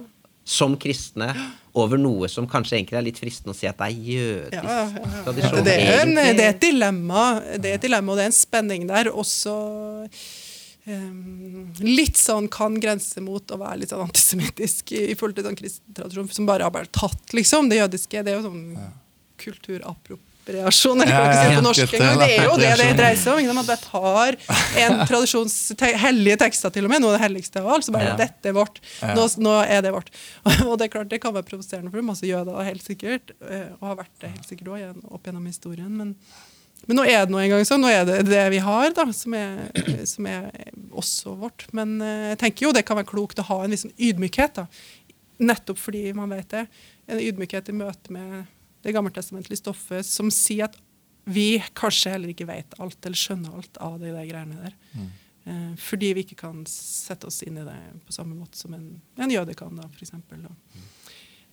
som kristne over noe som kanskje egentlig er litt fristende å si at det er jødisk Ja, ja, ja. tradisjon. Det er, en, det er et dilemma, det er et dilemma, og det er en spenning der. Også Um, litt sånn kan grense mot å være litt sånn antisemittisk i, i forhold til sånn kristen tradisjon, som bare har bare tatt, liksom. Det jødiske. Det er jo sånn kulturappropriasjon, eller hva skal si det på norsk engang. Det er jo det det dreier seg om. At jeg tar en <laughs> tradisjons hellige tekster, til og med, noe av det helligste av alt, så bare dette er vårt. Nå, nå er det vårt. <laughs> Og det er klart, det kan være provoserende for masse jøder, helt sikkert, eh, og har vært det helt sikkert òg opp gjennom historien. Men, men nå er det nå engang sånn. Nå er det det vi har, da, som er, <clears throat> som er også vårt. Men eh, jeg tenker jo det kan være klokt å ha en viss sånn ydmykhet, da. nettopp fordi man vet det. En ydmykhet i møte med det gammeltestamentlige stoffet som sier at vi kanskje heller ikke vet alt eller skjønner alt av de der greiene der. Eh, fordi vi ikke kan sette oss inn i det på samme måte som en, en jøde kan, da, for eksempel.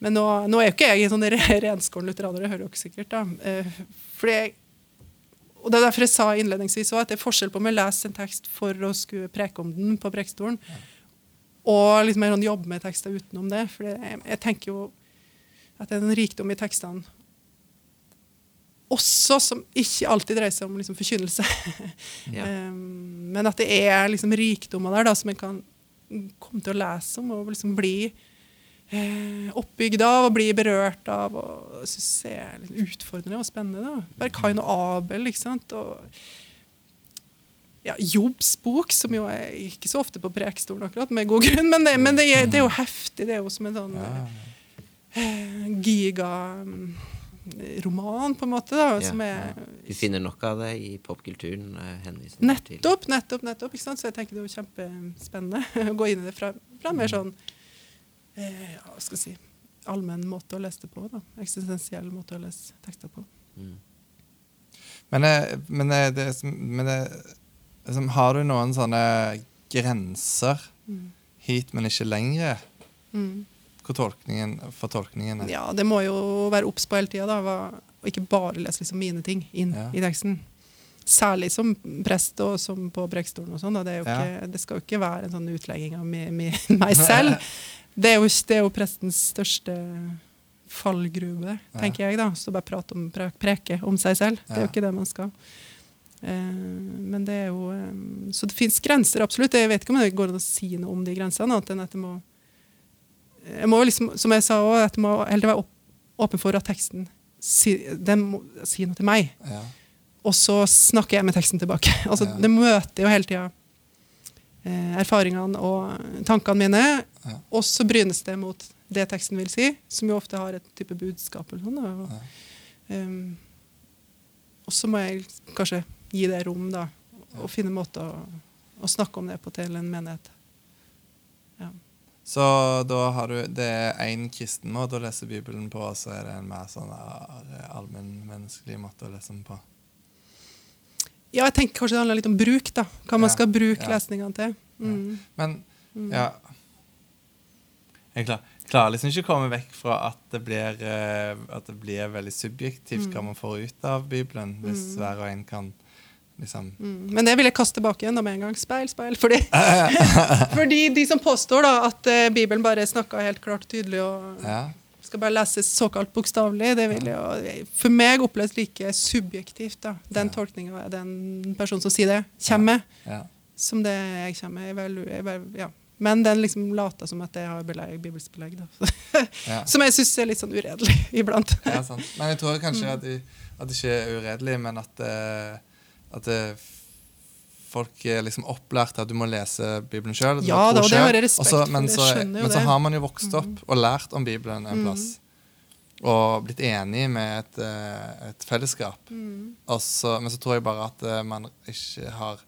Men nå, nå er jo ikke jeg en sånn re- renskåren lutheraner, det hører dere sikkert. da. Eh, jeg, og Det er derfor jeg sa innledningsvis også at det er forskjell på om jeg leser en tekst for å skulle preke om den på prekestolen, og litt mer sånn jobbe med tekster utenom det. For jeg, jeg tenker jo at det er en rikdom i tekstene også som ikke alltid dreier seg om liksom, forkynnelse. <laughs> Ja. Um, men at det er liksom rikdommer der da, som en kan komme til å lese om og liksom bli eh, oppbygd av og bli berørt av. og Jeg det er litt utfordrende og spennende. da. Bare Kain og Abel, ikke sant. Og, ja, Jobbs bok, som jo er ikke så ofte på prekestolen, akkurat, med god grunn, men det, men det, er, det er jo heftig. Det er jo som en sånn eh, giga-roman, på en måte, da, Ja, som er Vi finner nok av det i popkulturen. eh. Nettopp, nettopp, nettopp. Ikke sant? Så jeg tenker det er kjempespennende <laughs> å gå inn i det fra, fra en mer sånn eh, ja, hva skal jeg si, allmenn måte å lese det på. da. Eksistensiell måte å lese tekster på. Mm. Men, eh, men, eh, det, men det, liksom, har du noen sånne grenser hit, men ikke lenger? Mm. Tolkningen, for tolkningen er? Ja, det må jo være obs på hele tida, Og ikke bare lese liksom mine ting inn Ja. i teksten. Særlig som prest og som på prekestolen og sånn. Det, Ja. det skal jo ikke være en sånn utlegging av meg, <laughs> meg selv. Det er, jo, det er jo prestens største fallgruve, Ja. tenker jeg. da. Så bare prate om, pre- preke om seg selv. Det er jo ikke det man skal. Eh, men det er jo eh, Så det fins grenser, absolutt. Jeg vet ikke om det går an å si noe om de grensene, annet enn at det må jeg må liksom, som jeg sa òg, at jeg må heller være åpen for at teksten si, den må si noe til meg. Ja. Og så snakker jeg med teksten tilbake. <laughs> Altså, Ja. Det møter jo hele tida eh, erfaringene og tankene mine, Ja. og så brynes det mot det teksten vil si, som jo ofte har et type budskap. eller sånn. Og, um, og så må jeg kanskje gi det rom, da, og finne måter å, å snakke om det på til en menighet. Så da har du Det er én kristen måte å lese Bibelen på, og så er det en mer sånn eh, allmennmenneskelig måte å lese den på. Ja, jeg tenker kanskje det handler litt om bruk, da. Hva man Ja, skal bruke ja. lesningene til. Mm. Men ja Jeg klarer, klarer liksom ikke å komme vekk fra at det blir, eh, at det blir veldig subjektivt hva man får ut av Bibelen, hvis hver og en kan liksom Mm. Men det vil jeg kaste tilbake igjen da med en gang. Speil, speil. Fordi, <laughs> fordi de som påstår da at eh, Bibelen bare snakker helt klart tydelig og Ja. skal bare leses såkalt bokstavelig, det vil jo for meg oppleves like subjektivt, da. Den tolkninga den personen som sier det, kommer med, ja. som det jeg kommer med. Jeg vel, jeg vel, ja. Men den liksom later som at jeg har belegg, bibelsk belegg. <laughs> Ja. Som jeg syns er litt sånn uredelig <laughs> iblant. Ja, sant. Men jeg tror kanskje Mm. at, at det ikke er uredelig, men at, eh, at det, folk er liksom opplært til at du må lese Bibelen sjøl. Ja da, og det har jeg respekt for, Men, jeg så, skjønner men så. Mm. har man jo vokst opp og lært om Bibelen en plass. Og blitt enig med et, eh, et fellesskap. Mm. Og så, men så tror jeg bare at eh, man ikke har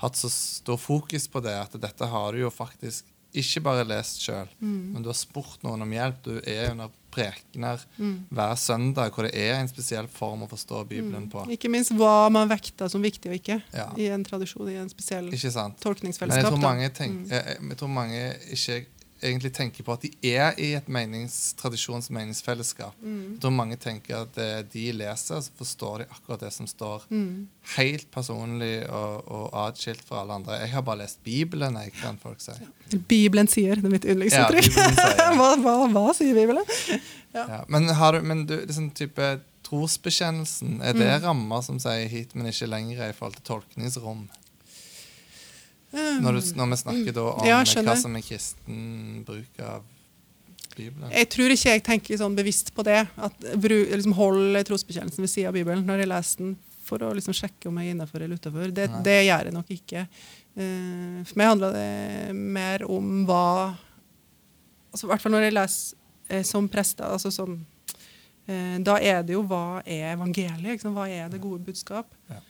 hatt så stor fokus på det. At dette har du jo faktisk ikke bare lest sjøl, Mm. men du har spurt noen om hjelp. Du er under prekener Mm. hver søndag hvor det er en spesiell form å forstå Bibelen på. Ikke minst hva man vekter som viktig og ikke Ja. i en tradisjon, i en spesiell tolkningsfellesskap. Men jeg tror mange, tenk, Mm. jeg, jeg, jeg tror mange ikke egentlig tenker på at de er i et menings, tradisjons meningsfellesskap. Mm. Da mange tenker at de leser, så forstår de akkurat det som står. Mm. Helt personlig og, og atskilt fra alle andre. Jeg har bare lest Bibelen, jeg, kan folk si. Bibelen sier, det er mitt Ja, yndlingsuttrykk. Ja, sier. <laughs> hva, hva, hva sier Bibelen? <laughs> Ja. Men, har du, men du, liksom type trosbekjennelsen, er det Mm. rammer som sier hit, men ikke lenger i forhold til tolkningsrom? Når, du, når vi snakker da om Mm. Ja, hva som er kristen bruk av Bibelen? Jeg tror ikke jeg tenker sånn bevisst på det. At liksom Hold trosbekjennelsen ved siden av Bibelen når jeg leser den, for å liksom sjekke om jeg er innafor eller utafor. Det, det gjør jeg nok ikke. Eh, for meg handler det mer om hva altså, I hvert fall når jeg leser eh, som prester. Altså, som, eh, da er det jo hva er evangeliet? Hva er det gode budskap? Ja.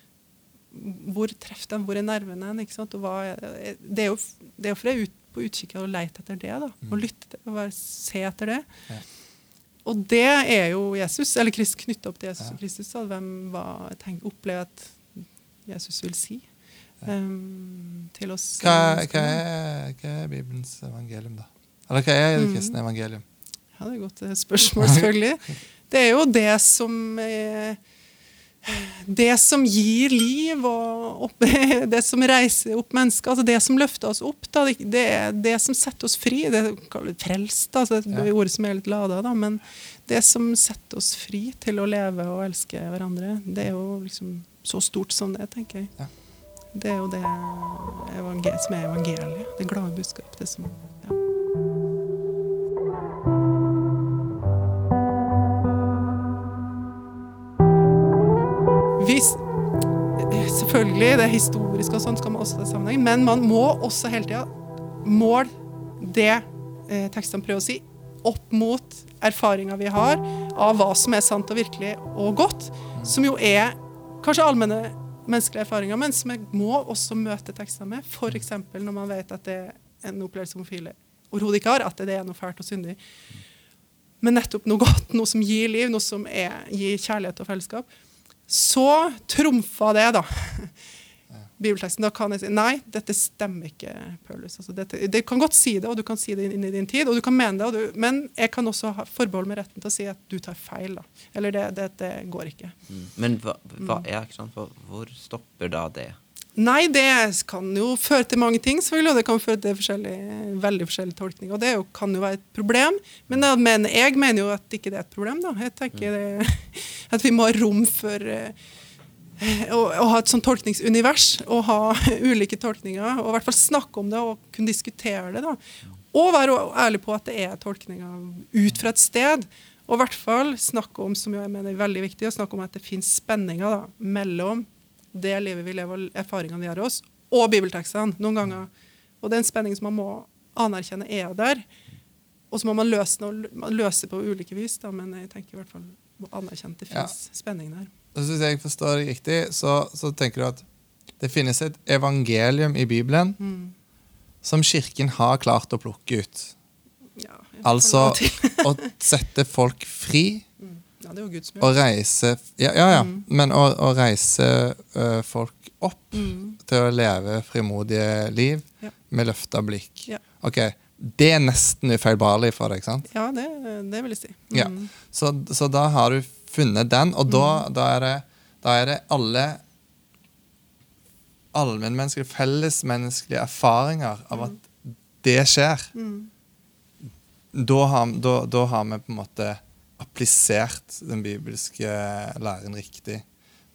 Hvor treffer den? Hvor er nervene? hen, er, det, er jo, det er jo jeg er ut, på utkikk og leter etter det. da, Og lytte og bare se etter det. Ja. Og det er jo Jesus, eller Krist knytta opp til Jesus Ja. Kristus. Da, hvem hva jeg tenker, opplever at Jesus vil si um, til oss. Hva, hva, er, hva er Bibelens evangelium, da? Eller hva er det Mm. evangelium? Ja, det er et godt eh, spørsmål, selvfølgelig. <laughs> Det er jo det som eh, Det som gir liv, og opp, <laughs> det som reiser opp mennesker. altså Det som løfter oss opp. Da, det, er det som setter oss fri. Det kalles frelst, altså så det er ordet som er litt lada. Da, men det som setter oss fri til å leve og elske hverandre, det er jo liksom så stort som det, tenker jeg. Det er jo det som er evangeliet. Det glade budskap. Det som, ja. Selvfølgelig, det historiske og sånn skal man også ta sammenheng, men man må også hele tida måle det eh, tekstene prøver å si, opp mot erfaringa vi har av hva som er sant og virkelig og godt, som jo er kanskje allmenne menneskelige erfaringer, men som jeg må også møte tekstene med. F.eks. når man vet at det er en opplevelse homofile overhodet ikke har, at det er noe fælt og syndig. Men nettopp noe godt, noe som gir liv, noe som er, gir kjærlighet og fellesskap. Så trumfa det, da. <laughs> Bibelteksten. Da kan jeg si nei, dette stemmer ikke, Paulus. Altså, dette, det kan godt si det, og du kan si det inn i din tid, og du kan mene det, og du, men jeg kan også ha, forbeholde meg retten til å si at du tar feil. da. Eller det, det, det går ikke. Mm. Men hva, hva er, ja, ikke sant? Hvor stopper da det? Nei, det kan jo føre til mange ting, selvfølgelig, og det kan føre til forskjellig, veldig forskjellige tolkninger. Og det jo, kan jo være et problem. Men jeg mener, jeg mener jo at ikke det er et problem. da. Jeg tenker det, <laughs> at vi må ha rom for eh, å, å ha et sånt tolkningsunivers, og ha <laughs> ulike tolkninger, og i hvert fall snakke om det og kunne diskutere det. da. Og være ærlig på at det er tolkninger ut fra et sted. Og i hvert fall snakke om, som jeg mener er veldig viktig, å snakke om at det finnes spenninger da, mellom det livet vi lever, og erfaringene vi har oss, og bibeltekstene noen ganger. Og det er en spenning som man må anerkjenne er der. Og så må man løse, man løse på ulike vis, da, men jeg tenker i hvert fall må anerkjenne at det Ja. finnes spenning der. Hvis jeg forstår det riktig, så, så tenker du at det finnes et evangelium i Bibelen Mm. som Kirken har klart å plukke ut. Ja, Altså å sette folk fri ja, det er jo Guds som Å reise Ja, ja, ja. Mm. men å, å reise ø, folk opp Mm. til å leve frimodige liv Ja. med løfta blikk. Ja. Ok, Det er nesten ufeilbarlig for deg, sant? Ja, det, det vil jeg si. Ja. Mm. Så, så da har du funnet den, og da, da, er, det, da er det alle allmennmenneskelige, fellesmenneskelige erfaringer av at det skjer. Mm. Da, har, da, da har vi på en måte applisert den bibelske læren riktig.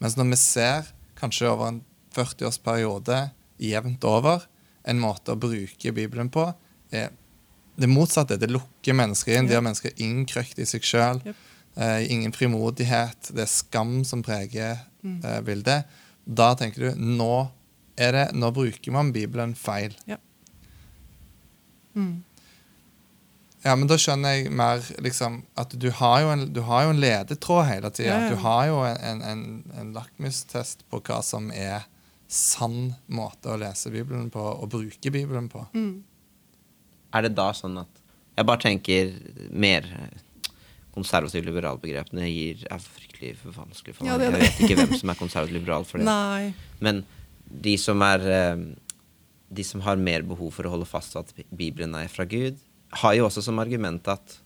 Mens når vi ser, kanskje over en 40-årsperiode jevnt over, en måte å bruke Bibelen på, er det motsatte. Det lukker mennesker inn. De har mennesker innkrøkt i seg sjøl. Yep. Eh, ingen frimodighet. Det er skam som preger Mm. eh, bildet. Da tenker du nå, er det, nå bruker man Bibelen feil. Mm. Ja, men da skjønner jeg mer liksom, at du har jo en, du har jo en ledetråd hele tida. Ja, ja. Du har jo en, en, en, lakmustest på hva som er sann måte å lese Bibelen på og bruke Bibelen på. Mm. Er det da sånn at Jeg bare tenker mer konservative liberalbegrepene gir, er fryktelig for vanskelig for Ja, meg. det er Jeg vet ikke hvem som er konservativ liberal for det. Nei. Men de som er eh, De som har mer behov for å holde fast ved at Bibelen er fra Gud, har jo også som argument at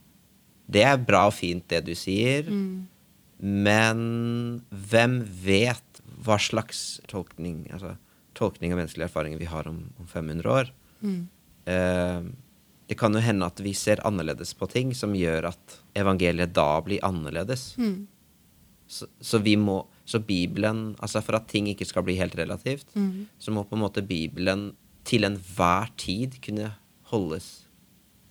det er bra og fint, det du sier, men hvem vet hva slags tolkning, altså, tolkning av menneskelige erfaringer vi har om, om 500 år? Eh, det kan jo hende at vi ser annerledes på ting som gjør at evangeliet da blir annerledes. Så, så vi må Så Bibelen Altså for at ting ikke skal bli helt relativt, så må på en måte Bibelen til enhver tid kunne holdes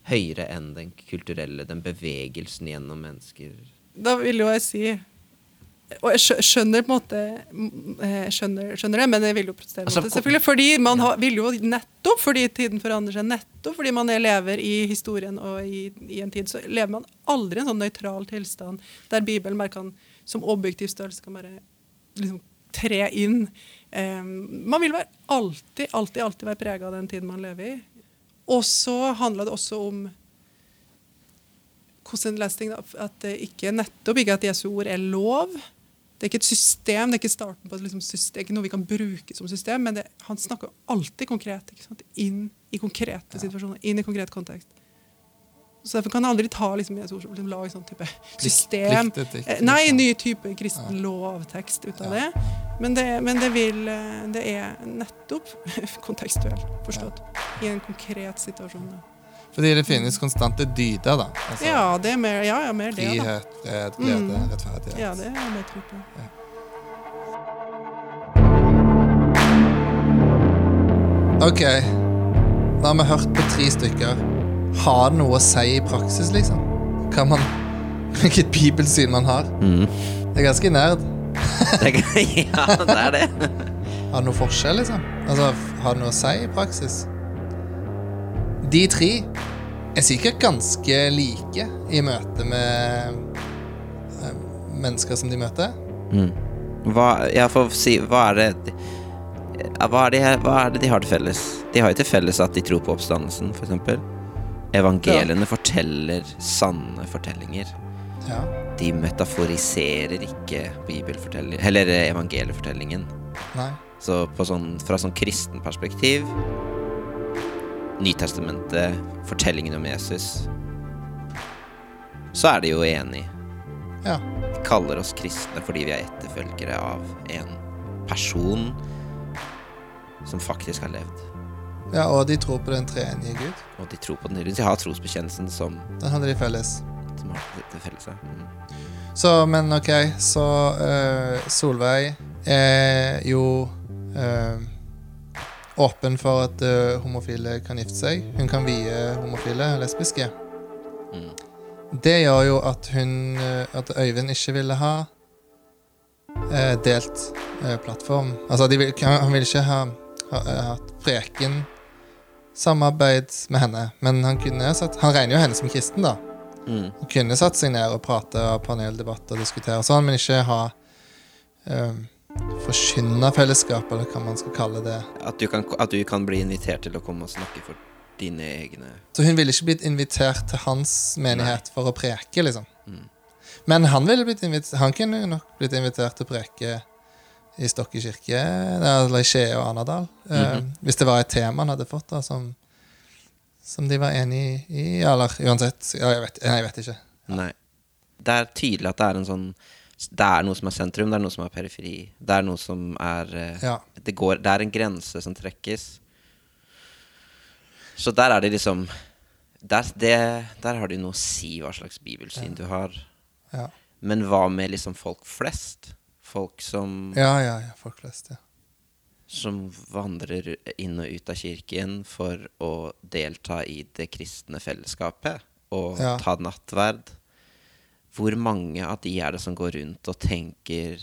høyere enn den kulturelle, den bevegelsen gjennom mennesker. Da vil jo jeg si Og jeg skjønner på en måte mm, skjønner, skjønner det, men jeg vil jo protestere Altså, mot det. selvfølgelig, Fordi man har, vil jo nettopp fordi tiden forandrer seg, nettopp fordi man er lever i historien og i, i en tid, så lever man aldri i en sånn nøytral tilstand der Bibelen bare kan som objektiv størrelse kan bare liksom tre inn. Um, man vil være alltid, alltid, alltid være prega av den tiden man lever i. Og så handler det også om hvordan lese ting, at det ikke nettopp ikke at Jesu ord er lov. Det er ikke et system, det er ikke starten på et liksom, system, det er ikke noe vi kan bruke som system, men det, han snakker alltid konkret. Ikke sant? Inn i konkrete situasjoner, inn i konkret kontekst. Så Derfor kan jeg aldri ta liksom, ord som liksom, lage sånn type system. pliktetikk, Eh, Nei, liksom. ny type kristen lovtekst ut av det. Men det, men det vil eh, Det er nettopp <laughs> kontekstuelt forstått i en konkret situasjon. Fordi det finnes konstante dyder, da. Altså, Ja, det er mer, ja, ja, mer det. Frihet, fred, glede, Mm. rettferdighet. Ja, det er mer tro på. Ok, da har vi hørt på tre stykker. Har det noe å si i praksis, liksom? Hva man, hvilket bibelsyn man har? Mm. Det er ganske nerd. <laughs> Er, <laughs> ja, det er det. Har det noe forskjell, liksom? Altså, har det noe å si i praksis? De tre er sikkert ganske like i møte med eh, mennesker som de møter. Mm. Hva, jeg får si, hva er det hva er, det, hva er det de har til felles? De har jo til felles at de tror på oppstandelsen, for Evangeliene forteller sanne fortellinger. Ja. De metaforiserer ikke. Eller eh, evangeliefortellingen. Nei. Så på sånn, fra sånn kristen perspektiv Nytestamentet, fortellingen om Jesus Så er de jo enig. Ja. De kaller oss kristne fordi vi er etterfølgere av en person som faktisk har levd. Ja, og de tror på den treenige Gud. Og de tror på den. De har trosbekjennelsen som, Den hadde de felles. som har det felles. Mm. Så, men ok, så uh, Solveig er jo uh, åpen for at uh, homofile kan gifte seg. Hun kan vie homofile og lesbiske. Mm. Det gjør jo at hun At Øyvind ikke ville ha eh, delt plattform. Altså, vil, han ville ikke ha, ha hatt preken samarbeid med henne, men han kunne satt Han regner jo henne som kristen, da. Mm. Han kunne satt seg ned og prate og paneldebatt og diskutere sånn, men ikke ha um, forkynnerfellesskap, eller hva man skal kalle det. At, du kan, at du kan bli invitert til å komme og snakke for dine egne Så hun ville ikke blitt invitert til hans menighet for å preke, liksom. Mm. Men han ville blitt invitert Han kunne nok blitt invitert til å preke i Stokke kirke, eller i Skje og Arnardal. -hmm. uh, hvis det var et tema han hadde fått, da, som, som de var enig i, eller uansett. Ja, jeg vet, nei, jeg vet ikke. Nei. Det er tydelig at det er en sånn Det er noe som er sentrum, det er noe som er periferi. Det er noe som er eh, Ja. det, går, det er en grense som trekkes. Så der er det liksom Der, det, der har jo noe å si hva slags bibelsyn du har. Ja. Men hva med liksom folk flest? Folk som, Ja, ja, ja, folk flest, ja. som vandrer inn og ut av kirken for å delta i det kristne fellesskapet og Ja. ta nattverd. Hvor mange av de er det som går rundt og tenker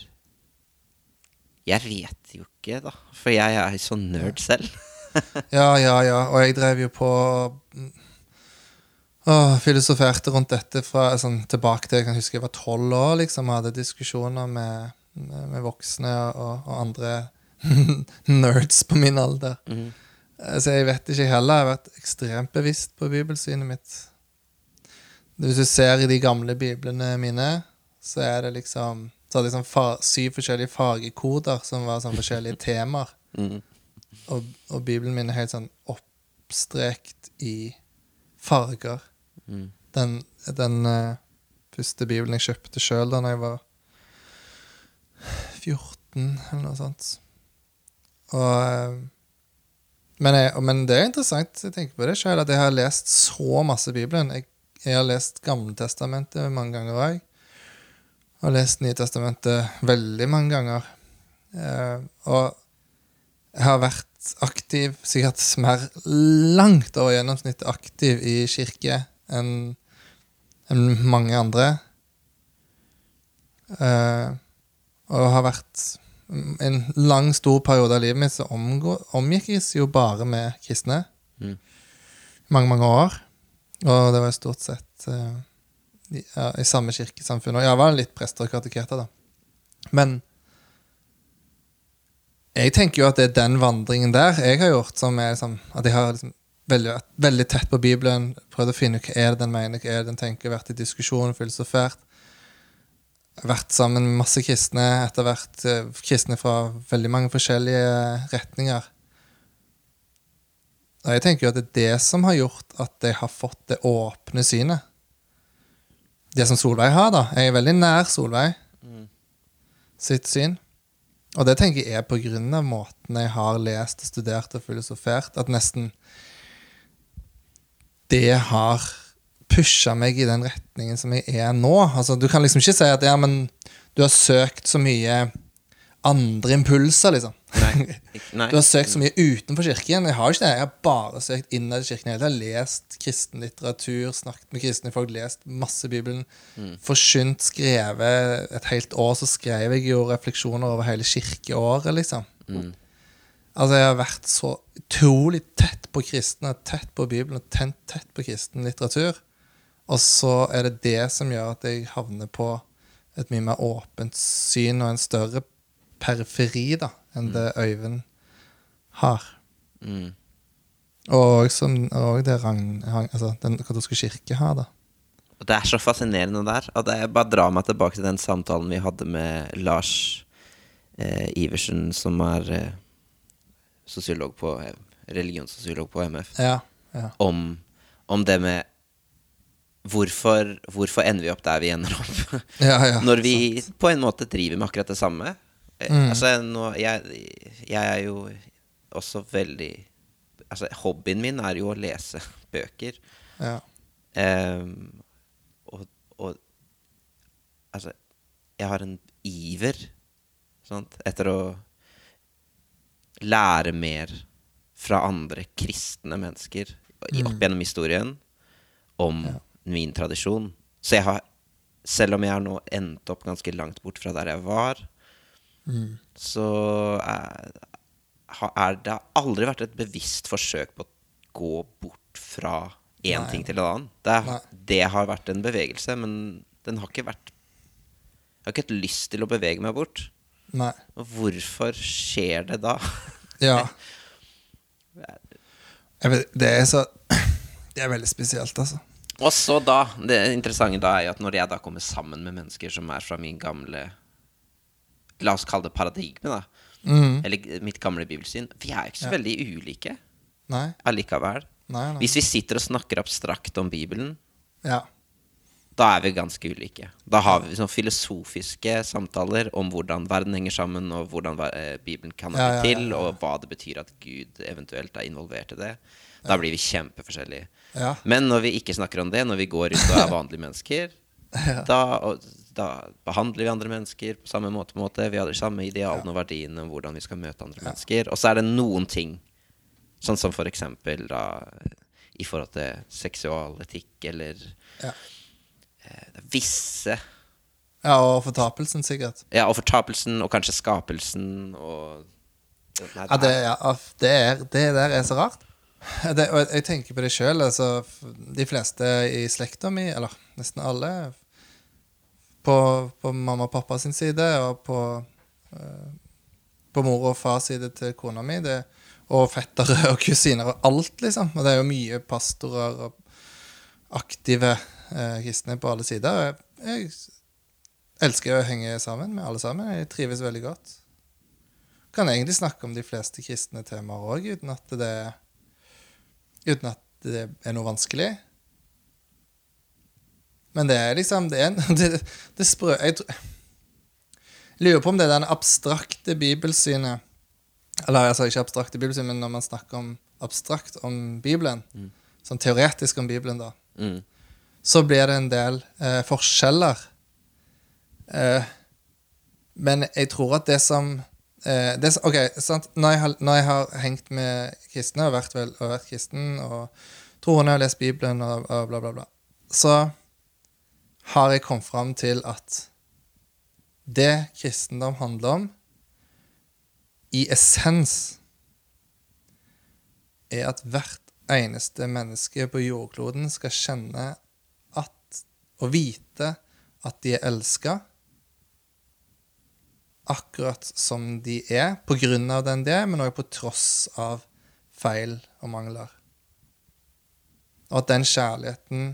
Jeg vet jo ikke, da. For jeg er så nerd selv. <laughs> Ja, ja, ja. Og jeg drev jo på og filosoferte rundt dette fra sånn, tilbake til jeg kan huske jeg var tolv år. liksom, Hadde diskusjoner med, med, med voksne og, og andre <laughs> nerds på min alder. Mm. Så jeg vet ikke heller. Jeg har vært ekstremt bevisst på bibelsynet mitt. Hvis du ser i de gamle biblene mine, så er det liksom så hadde jeg liksom fa syv forskjellige fargekoder som var sånn forskjellige <laughs> temaer. Mm. Og, og Bibelen min er helt sånn oppstrekt i farger. Mm. Den, den uh, første bibelen jeg kjøpte sjøl da jeg var 14, eller noe sånt. Og eh, men, jeg, men det er interessant, jeg tenker på det selv, at jeg har lest så masse Bibelen. Jeg, jeg har lest Gamletestamentet mange ganger òg. Og lest Nytestamentet veldig mange ganger. Eh, og jeg har vært aktiv, sikkert mer langt over gjennomsnittet aktiv i kirke enn enn mange andre. Eh, og har vært en lang, stor periode av livet mitt så omgå, omgikkes jo bare med kristne. Mm. Mange, mange år. Og det var stort sett uh, i, ja, i samme kirkesamfunn. Og jeg var litt prester og kateketer, da. Men jeg tenker jo at det er den vandringen der jeg har gjort, som er liksom At jeg har liksom veldig, veldig tett på Bibelen, prøvd å finne ut hva er det den mener, hva er det den tenker, vært i diskusjon, filosofert. Vært sammen med masse kristne, etter hvert eh, kristne fra veldig mange forskjellige retninger. Og jeg tenker jo at det er det som har gjort at jeg har fått det åpne synet. Det som Solveig har, da. Jeg er veldig nær Solveig sitt syn. Og det tenker jeg er på grunn av måten jeg har lest og studert og filosofert, at nesten det har pusha meg i den retningen som jeg er nå. Altså, du kan liksom ikke si at ja, men du har søkt så mye andre impulser, liksom. Nei. <laughs> nei. Du har søkt så mye utenfor kirken. Jeg har ikke det. Jeg har bare søkt innad i kirken. Jeg har lest kristen litteratur, snakket med kristne folk, lest masse Bibelen. Forsynt, skrevet Et helt år så skrev jeg jo refleksjoner over hele kirkeåret, liksom. Altså, jeg har vært så utrolig tett på kristne, tett på Bibelen og tent, tett på kristen litteratur. Og så er det det som gjør at jeg havner på et mye mer åpent syn og en større periferi da, enn det Øyvind har. Mm. Og som, og det rang, altså, den katolske kirke har, da. Og det er så fascinerende der. Og det er bare dra meg tilbake til den samtalen vi hadde med Lars eh, Iversen, som er eh, sosiolog på eh, på MF, Ja. ja. om, om det med hvorfor, hvorfor ender vi opp der vi ender opp? <laughs> Ja, ja, Når vi på en måte driver med akkurat det samme. Eh, Mm. Altså, nå, jeg, jeg er jo også veldig Altså, hobbyen min er jo å lese bøker. Ja. Um, og, og Altså, jeg har en iver sant, etter å lære mer fra andre kristne mennesker opp gjennom historien om min tradisjon. Så jeg har, selv om jeg har nå endt opp ganske langt bort fra der jeg var, så er, er det har aldri vært et bevisst forsøk på å gå bort fra én Nei. ting til en annen. Det, er- det har vært en bevegelse, men den har ikke vært Jeg har ikke hatt lyst til å bevege meg bort. Nei. Hvorfor skjer det da? <laughs> Ja. Vet, det er så <clears throat> Det er veldig spesielt, altså. Og så da, det interessante da er jo at når jeg da kommer sammen med mennesker som er fra min gamle La oss kalle det paradigme, da. Mm. Eller mitt gamle bibelsyn. Vi er jo ikke så veldig ulike Nei. allikevel. Nei, nei. Hvis vi sitter og snakker abstrakt om Bibelen, Ja. da er vi ganske ulike. Da har vi sånn filosofiske samtaler om hvordan verden henger sammen, og hvordan eh, Bibelen kan ha Ja, ja, ja, til, og hva det betyr at Gud eventuelt er involvert i det. Da blir vi kjempeforskjellige. Ja. Men når vi ikke snakker om det, når vi går ut og er vanlige mennesker, <laughs> da, og, da behandler vi andre mennesker på samme måte. måte. Vi har de samme idealene og verdiene om hvordan vi skal møte andre mennesker. Og så er det noen ting, sånn som for eksempel da, i forhold til seksualetikk eller Ja. eh, visse ja, og fortapelsen, sikkert. Ja, og fortapelsen, og kanskje skapelsen, og Nei, Ja, det, ja, det, er, det der er så rart. Det, og jeg tenker på det sjøl. Altså, de fleste i slekta mi, eller nesten alle, på, på mamma og pappa sin side, og på, eh, på mor og fars side til kona mi, det, og fettere og kusiner og alt, liksom. Og det er jo mye pastorer og aktive eh, kristne på alle sider. Jeg, jeg elsker å henge sammen med alle sammen. Jeg trives veldig godt kan egentlig snakke om de fleste kristne temaer òg, uten at det uten at det er noe vanskelig. Men det er liksom Det, er, <laughs> det, det sprø... Jeg tror- jeg lurer på om det er den abstrakte bibelsynet Eller altså ikke abstrakte bibelsyn, men når man snakker om abstrakt om Bibelen, sånn teoretisk om Bibelen, da, Mm. så blir det en del eh, forskjeller. Eh, men jeg tror at det som eh, det, Ok, sant? Når, jeg har, når jeg har hengt med kristne og vært, vel, og vært kristen og troende og lest Bibelen og, og bla, bla, bla, så har jeg kommet fram til at det kristendom handler om, i essens, er at hvert eneste menneske på jordkloden skal kjenne at og vite at de er elska akkurat som de er, av den de er, men òg på tross av feil og mangler. Og at den kjærligheten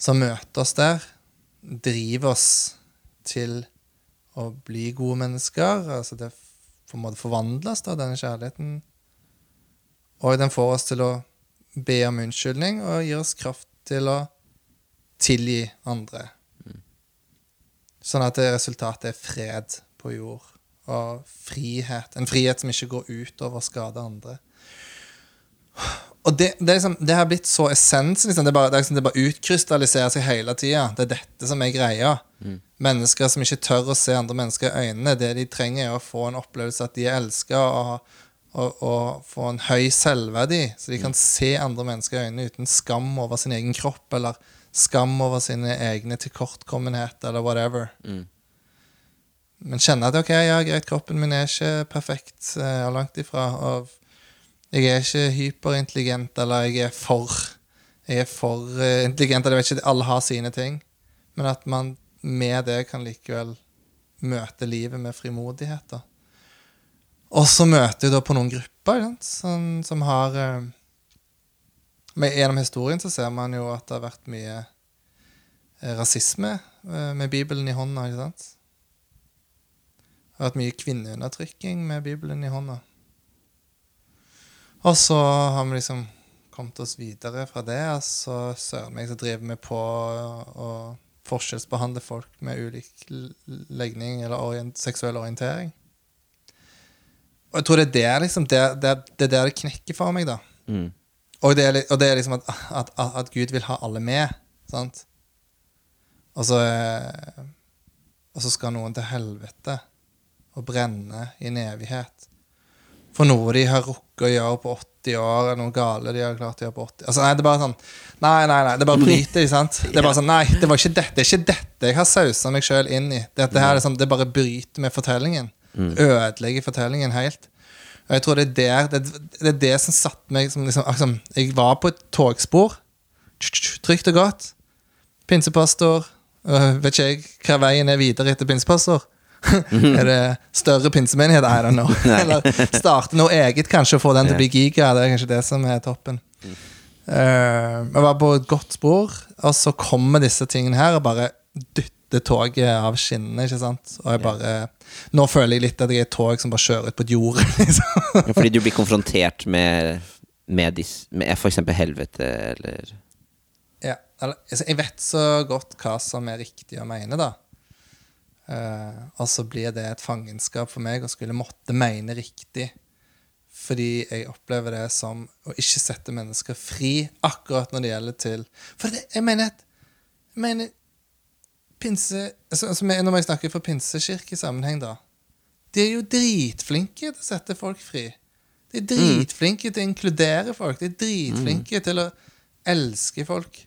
som møter oss der, driver oss til å bli gode mennesker. Altså det på en måte forvandles, da, denne kjærligheten. Og den får oss til å be om unnskyldning og gir oss kraft til å tilgi andre. Sånn at resultatet er fred på jord og frihet. En frihet som ikke går ut over å skade andre. Og det, det, liksom, det har blitt så essens. Liksom. Det, er bare, det, liksom, det bare utkrystalliserer seg hele tida. Det er dette som er greia. Mennesker som ikke tør å se andre mennesker i øynene. Det de trenger, er å få en opplevelse at de er elska, og, og, og få en høy selvverdi. Så de kan se andre mennesker i øynene uten skam over sin egen kropp, eller skam over sine egne tilkortkommenheter, eller whatever. Mm. Men kjenne at ok, ja, greit, kroppen min er ikke perfekt, uh, langt ifra. Og jeg er ikke hyperintelligent, eller jeg er for Jeg er for uh, intelligent, eller jeg vet ikke, alle har sine ting. Men at man med det kan likevel møte livet med frimodighet. da. Og så møter jeg da på noen grupper som, som har uh, med, Gjennom historien så ser man jo at det har vært mye eh, rasisme eh, med Bibelen i hånda. ikke sant? Det har vært mye kvinneundertrykking med Bibelen i hånda. Og så har vi liksom kommet oss videre fra det, og så søren meg så driver vi på å forskjellsbehandle folk med ulik legning eller orient, seksuell orientering. Og jeg tror det er der, liksom, det, det, det er der det knekker for meg, da. Mm. Og det er, og det er liksom at, at, at, at Gud vil ha alle med. Sant? Og så, eh, og så skal noen til helvete og brenne i en evighet. For noe de har rukket å gjøre på 80 år, eller noe gale de har klart å gjøre på 80 altså, Nei, det er bare sånn Nei, nei, nei, det bare bryter, ikke sant? Det er bare sånn Nei, det var ikke dette, det er ikke dette jeg har sausa meg sjøl inn i. Dette her er sånn, Det bare bryter med fortellingen. Ødelegger fortellingen helt. Og jeg tror det er der Det, det er det som satte meg som liksom liksom, Jeg var på et togspor. Trygt og godt. Pinsepastor. øh, vet ikke jeg hva veien er videre etter pinsepastor. <laughs> er det større pinsemenighet? I don't know. <laughs> Eller starte noe eget, kanskje, og få den til å bli giga. Det er kanskje det som er toppen. Eh, jeg var på et godt spor, og så kommer disse tingene her og bare dytter toget av skinnene. ikke sant? Og jeg bare Nå føler jeg litt at jeg er et tog som bare kjører ut på et jord. <laughs> liksom. Fordi du blir konfrontert med, med, dis, med eksempel helvete, eller Ja, eller, altså, jeg vet så godt hva som er riktig å mene, da. Eh, og så blir det et fangenskap for meg å skulle måtte mene riktig. Fordi jeg opplever det som å ikke sette mennesker fri akkurat når det gjelder til For det, jeg mener at jeg mener, pinse, altså, altså, Når jeg snakker for pinsekirkesammenheng, da De er jo dritflinke til å sette folk fri. De er dritflinke til å inkludere folk. De er dritflinke til å elske folk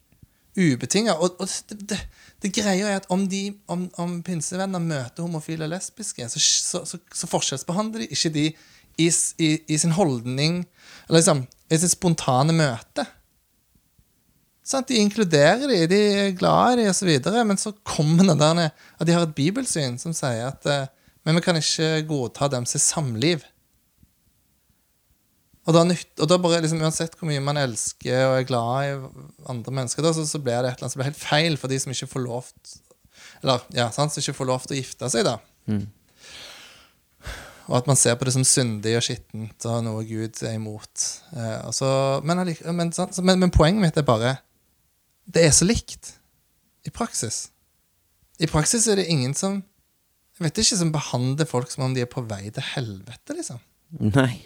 ubetinga. Og, og det, det, det greia er at om, de, om, om pinsevenner møter homofile og lesbiske, så, så, så, så forskjellsbehandler de ikke de i, i, i sin holdning Eller liksom i sitt spontane møte. Sånn, De inkluderer de, de er glad i de osv., men så kommer det der at de har et bibelsyn som sier at eh, Men vi kan ikke godta dem sitt samliv. Og da, nytt, og da bare liksom, Uansett hvor mye man elsker og er glad i andre mennesker, da, så, så blir det et eller annet som blir helt feil for de som ikke får lov Eller, ja, sant, som ikke får lov til å gifte seg, da. Og at man ser på det som syndig og skittent og noe Gud er imot. Eh, så, men, men, sant, men, men poenget mitt er bare Det er så likt. i praksis. I praksis er det ingen som jeg vet ikke som behandler folk som om de er på vei til helvete, liksom. Nei.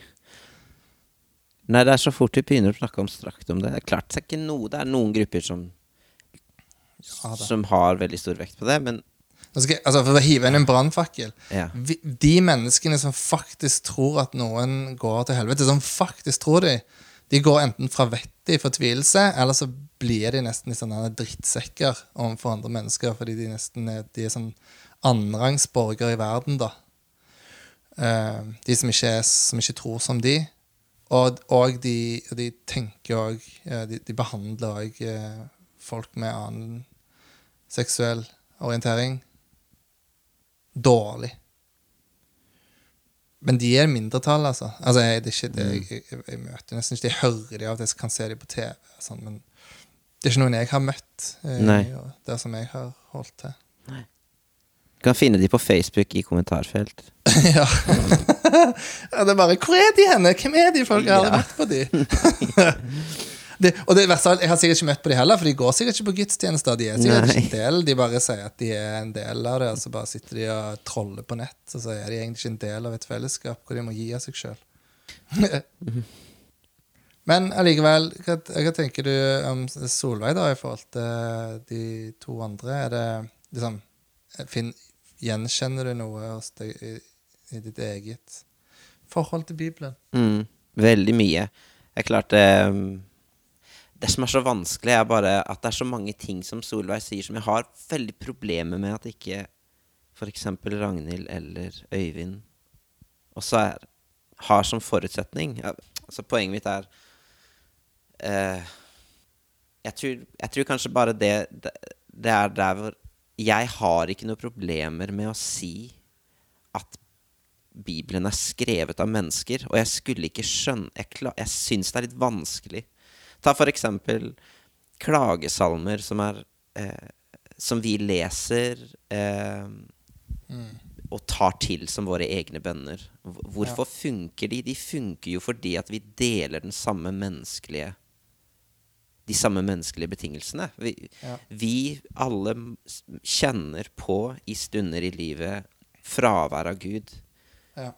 Nei, det er så fort vi begynner å snakke om strakt om det. Det er klart det er ikke noe Det er noen grupper som Ja. Som har veldig stor vekt på det, men skal jeg, altså For å hive inn en brannfakkel ja. De menneskene som faktisk tror at noen går til helvete, som faktisk tror de, de går enten fra vettet i fortvilelse, eller så blir de nesten i sånne drittsekker overfor andre mennesker, fordi de nesten er, de er sånn annenrangsborgere i verden, da. Uh, de som ikke, er, som ikke tror som de. Og, og de, de tenker òg de, de behandler òg folk med annen seksuell orientering dårlig. Men de er mindretall, altså. altså jeg, det er ikke det, jeg, jeg, jeg møter nesten ikke. Jeg hører de av til, så kan se de på TV. Sånn, men det er ikke noen jeg har møtt eh, Nei. der som jeg har holdt til. Du kan finne de på Facebook i kommentarfelt. <laughs> ja. ja. Det er bare Hvor er de henne? Hvem er de folk? Jeg har aldri møtt på de. <laughs> det, og det verste Jeg har sikkert ikke møtt på de heller, for de går sikkert ikke på gudstjenester. De er sikkert Nei. ikke en del. De bare sier at de er en del av det, og så bare sitter de og troller på nett. Og så er de egentlig ikke en del av et fellesskap hvor de må gi av seg sjøl. <laughs> Men allikevel, hva, hva tenker du om Solveig da i forhold til de to andre? Er det liksom finn, Gjenkjenner du noe deg i, i ditt eget forhold til Bibelen? Mm, veldig mye. Det klarte klart det som er så vanskelig, er bare at det er så mange ting som Solveig sier, som jeg har veldig problemer med at ikke f.eks. Ragnhild eller Øyvind også er, har som forutsetning. Altså Poenget mitt er uh, jeg, tror, jeg tror kanskje bare det, det Det er der hvor Jeg har ikke noen problemer med å si at Bibelen er skrevet av mennesker, og jeg skulle ikke skjønne Jeg, kla- jeg syns det er litt vanskelig. Ta for eksempel klagesalmer som er eh, Som vi leser eh, og tar til som våre egne bønner. Hvorfor Hvorfor funker de? De funker jo fordi at vi deler den samme menneskelige de samme menneskelige betingelsene. Vi, Ja. vi alle kjenner på i stunder i livet fravær av Gud. Ja.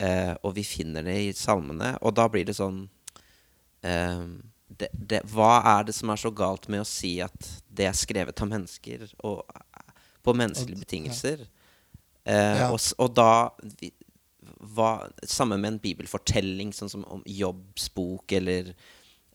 Eh, og vi finner det i salmene, og da blir det sånn eh, det, det, Hva er det som er så galt med å si at det er skrevet av mennesker, og på menneskelige Og- betingelser? Eh, og, og da vi, hva, Samme med en bibelfortelling, sånn som om Jobbs bok, eller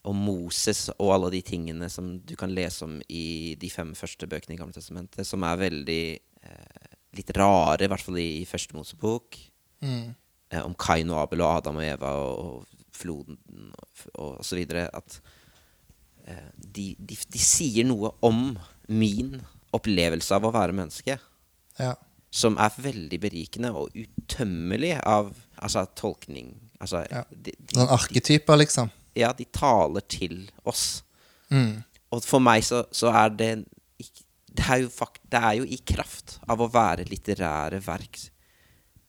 om Moses og alle de tingene som du kan lese om i de fem første bøkene i Gamle Testamentet, som er veldig eh, litt rare, i hvert fall i, i første Mosebok Mm. eh, om Kain og Abel og Adam og Eva og, og floden og, og så videre, at eh, de, de, de sier noe om min opplevelse av å være menneske, Ja. som er veldig berikende og utømmelig av altså, tolkning. Altså, Ja. de, Sånn arketyper, liksom. Ja, de taler til oss. Mm. Og for meg så, så er det det er, fakt, det er jo i kraft av å være litterære verk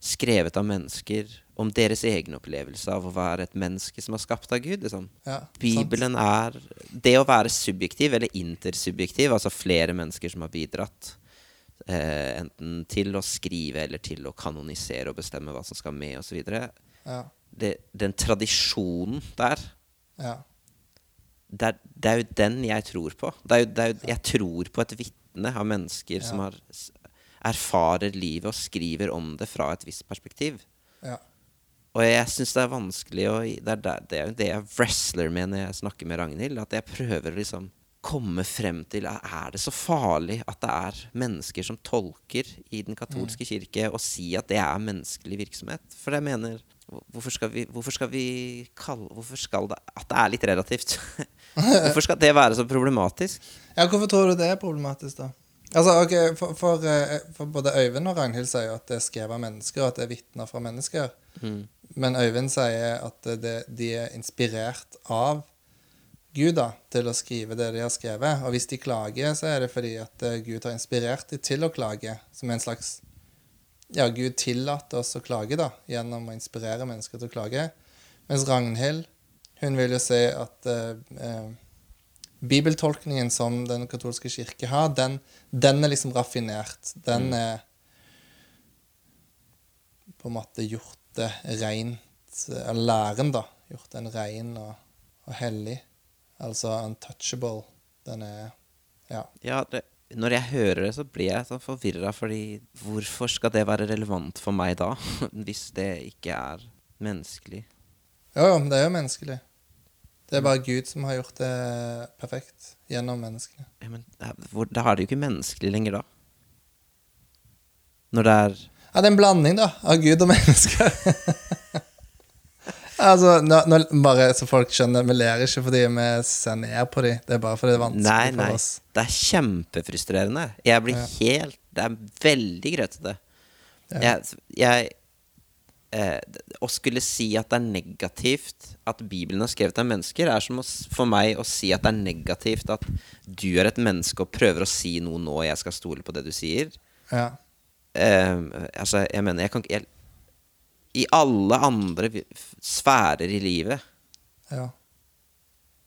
skrevet av mennesker om deres egen opplevelse av å være et menneske som er skapt av Gud. Liksom. Ja, sant. Bibelen er Det å være subjektiv, eller intersubjektiv, altså flere mennesker som har bidratt eh, enten til å skrive eller til å kanonisere og bestemme hva som skal med, osv. Ja. Den tradisjonen der Ja. det er, det er jo den jeg tror på. Det er jo, det er jo, jeg tror på et vitne av mennesker som har, erfarer livet og skriver om det fra et visst perspektiv. Ja. Og jeg syns det er vanskelig å Det er det, det er det jeg wrestler med når jeg snakker med Ragnhild. At jeg prøver å liksom komme frem til Er det så farlig at det er mennesker som tolker i den katolske kirke, og si at det er menneskelig virksomhet? For jeg mener Hvorfor skal vi, hvorfor skal vi kalle Hvorfor skal det At det er litt relativt. <laughs> hvorfor skal det være så problematisk? ja, hvorfor tror du det er problematisk, da? Altså, ok, for, for, eh, for både Øyvind og Ragnhild sier jo at det er skrevet av mennesker, og at det er vitner fra mennesker. Men Øyvind sier at det, de er inspirert av Gud da, til å skrive det de har skrevet. Og hvis de klager, så er det fordi at eh, Gud har inspirert dem til å klage. Som en slags Ja, Gud tillater oss å klage, da, gjennom å inspirere mennesker til å klage. Mens Ragnhild, hun vil jo si at eh, eh, bibeltolkningen som den katolske kirke har, den, den er liksom raffinert. Den er på en måte gjort det rent læren, da. Gjort den ren og, og hellig. Altså untouchable. Den er Ja. Ja, det, når jeg hører det, så blir jeg så forvirra, fordi hvorfor skal det være relevant for meg da? <laughs> Hvis det ikke er menneskelig. Jo, jo, men det er jo menneskelig. Det er bare Gud som har gjort det perfekt gjennom menneskene. Ja, men da er det jo ikke menneskelig lenger, da. Når det er Ja, det er en blanding, da, av Gud og mennesker. <laughs> altså, nå, nå, bare så folk skjønner, vi ler ikke fordi vi ser ned på dem. Det er bare fordi det er vanskelig Nei, nei. for oss. Det er kjempefrustrerende. Jeg blir Ja. helt Det er veldig grøtete. Ja. Jeg, jeg eh, Å skulle si at det er negativt at Bibelen er skrevet av mennesker, er som å, for meg å si at det er negativt at du er et menneske og prøver å si noe nå, og jeg skal stole på det du sier. Ja. Eh, altså, jeg mener jeg kan ikke I alle andre sfærer i livet ja.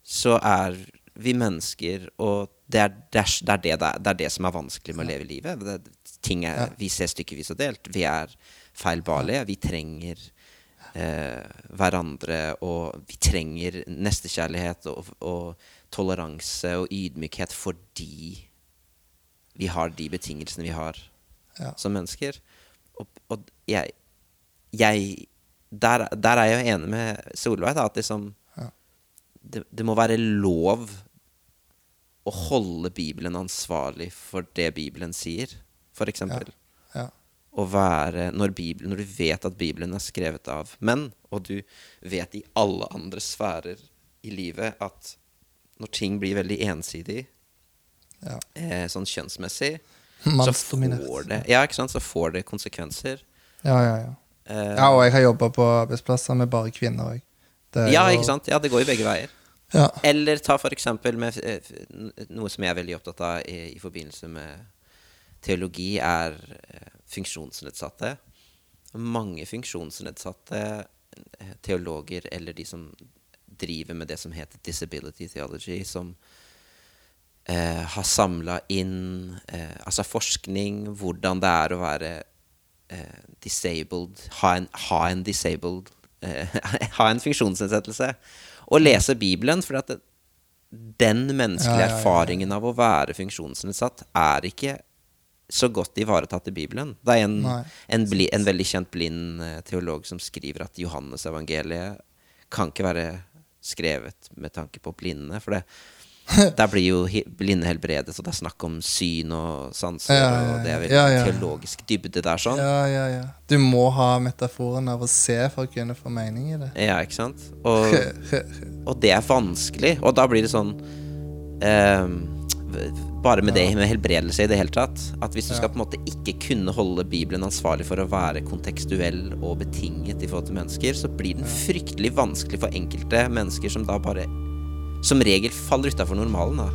så er vi mennesker, og det er det, er, det, det, det, er, det som er vanskelig med å leve livet. Det, ting er. Vi ser stykkevis og delt. Vi er feilbarlige. Vi trenger eh, hverandre, og vi trenger nestekjærlighet og, og toleranse og ydmykhet fordi vi har de betingelsene vi har Ja. som mennesker. Og, og jeg, jeg der, der er jeg jo enig med Solveig, da, at liksom Ja. det, det må være lov å holde Bibelen ansvarlig for det Bibelen sier, for eksempel. Ja. Å være når, Bibelen, når du vet at Bibelen er skrevet av menn, og du vet i alle andre sfærer i livet at når ting blir veldig ensidig, Ja. eh, sånn kjønnsmessig, så får det Ja, ikke sant? Så får det konsekvenser. Ja, ja, ja. Eh, ja, og jeg har jobba på arbeidsplasser med bare kvinner òg. ja, ikke sant? Ja, det går jo begge veier. Ja. Eller ta for eksempel med eh, noe som jeg er veldig opptatt av i, i forbindelse med teologi, er eh, funksjonsnedsatte. Mange funksjonsnedsatte teologer, eller de som driver med det som heter disability theology, som eh, har samla inn eh, altså forskning, hvordan det er å være disabled, ha en, ha en disabled eh, <laughs> Ha en funksjonsnedsettelse. Og lese Bibelen, for at det, den menneskelige Ja, ja, ja, ja. erfaringen av å være funksjonsnedsatt er ikke så godt ivaretatt i Bibelen. Det er en, en, bli, en veldig kjent blind eh, teolog som skriver at Johannes-evangeliet kan ikke være skrevet med tanke på blinde. For det, <laughs> der blir jo blinde helbredet, og det er snakk om syn og sanser. Ja, ja. Og det er veldig teologisk dybde der. sånn ja, ja, ja. Du må ha metaforen av å se for å kunne få mening i det. Ja, ikke sant? Og, <laughs> og det er vanskelig. Og da blir det sånn ehm, Bare med det med helbredelse i det hele tatt. At hvis du skal på en måte ikke kunne holde Bibelen ansvarlig for å være kontekstuell og betinget i forhold til mennesker, så blir den fryktelig vanskelig for enkelte mennesker som da bare som regel faller utafor normalen. da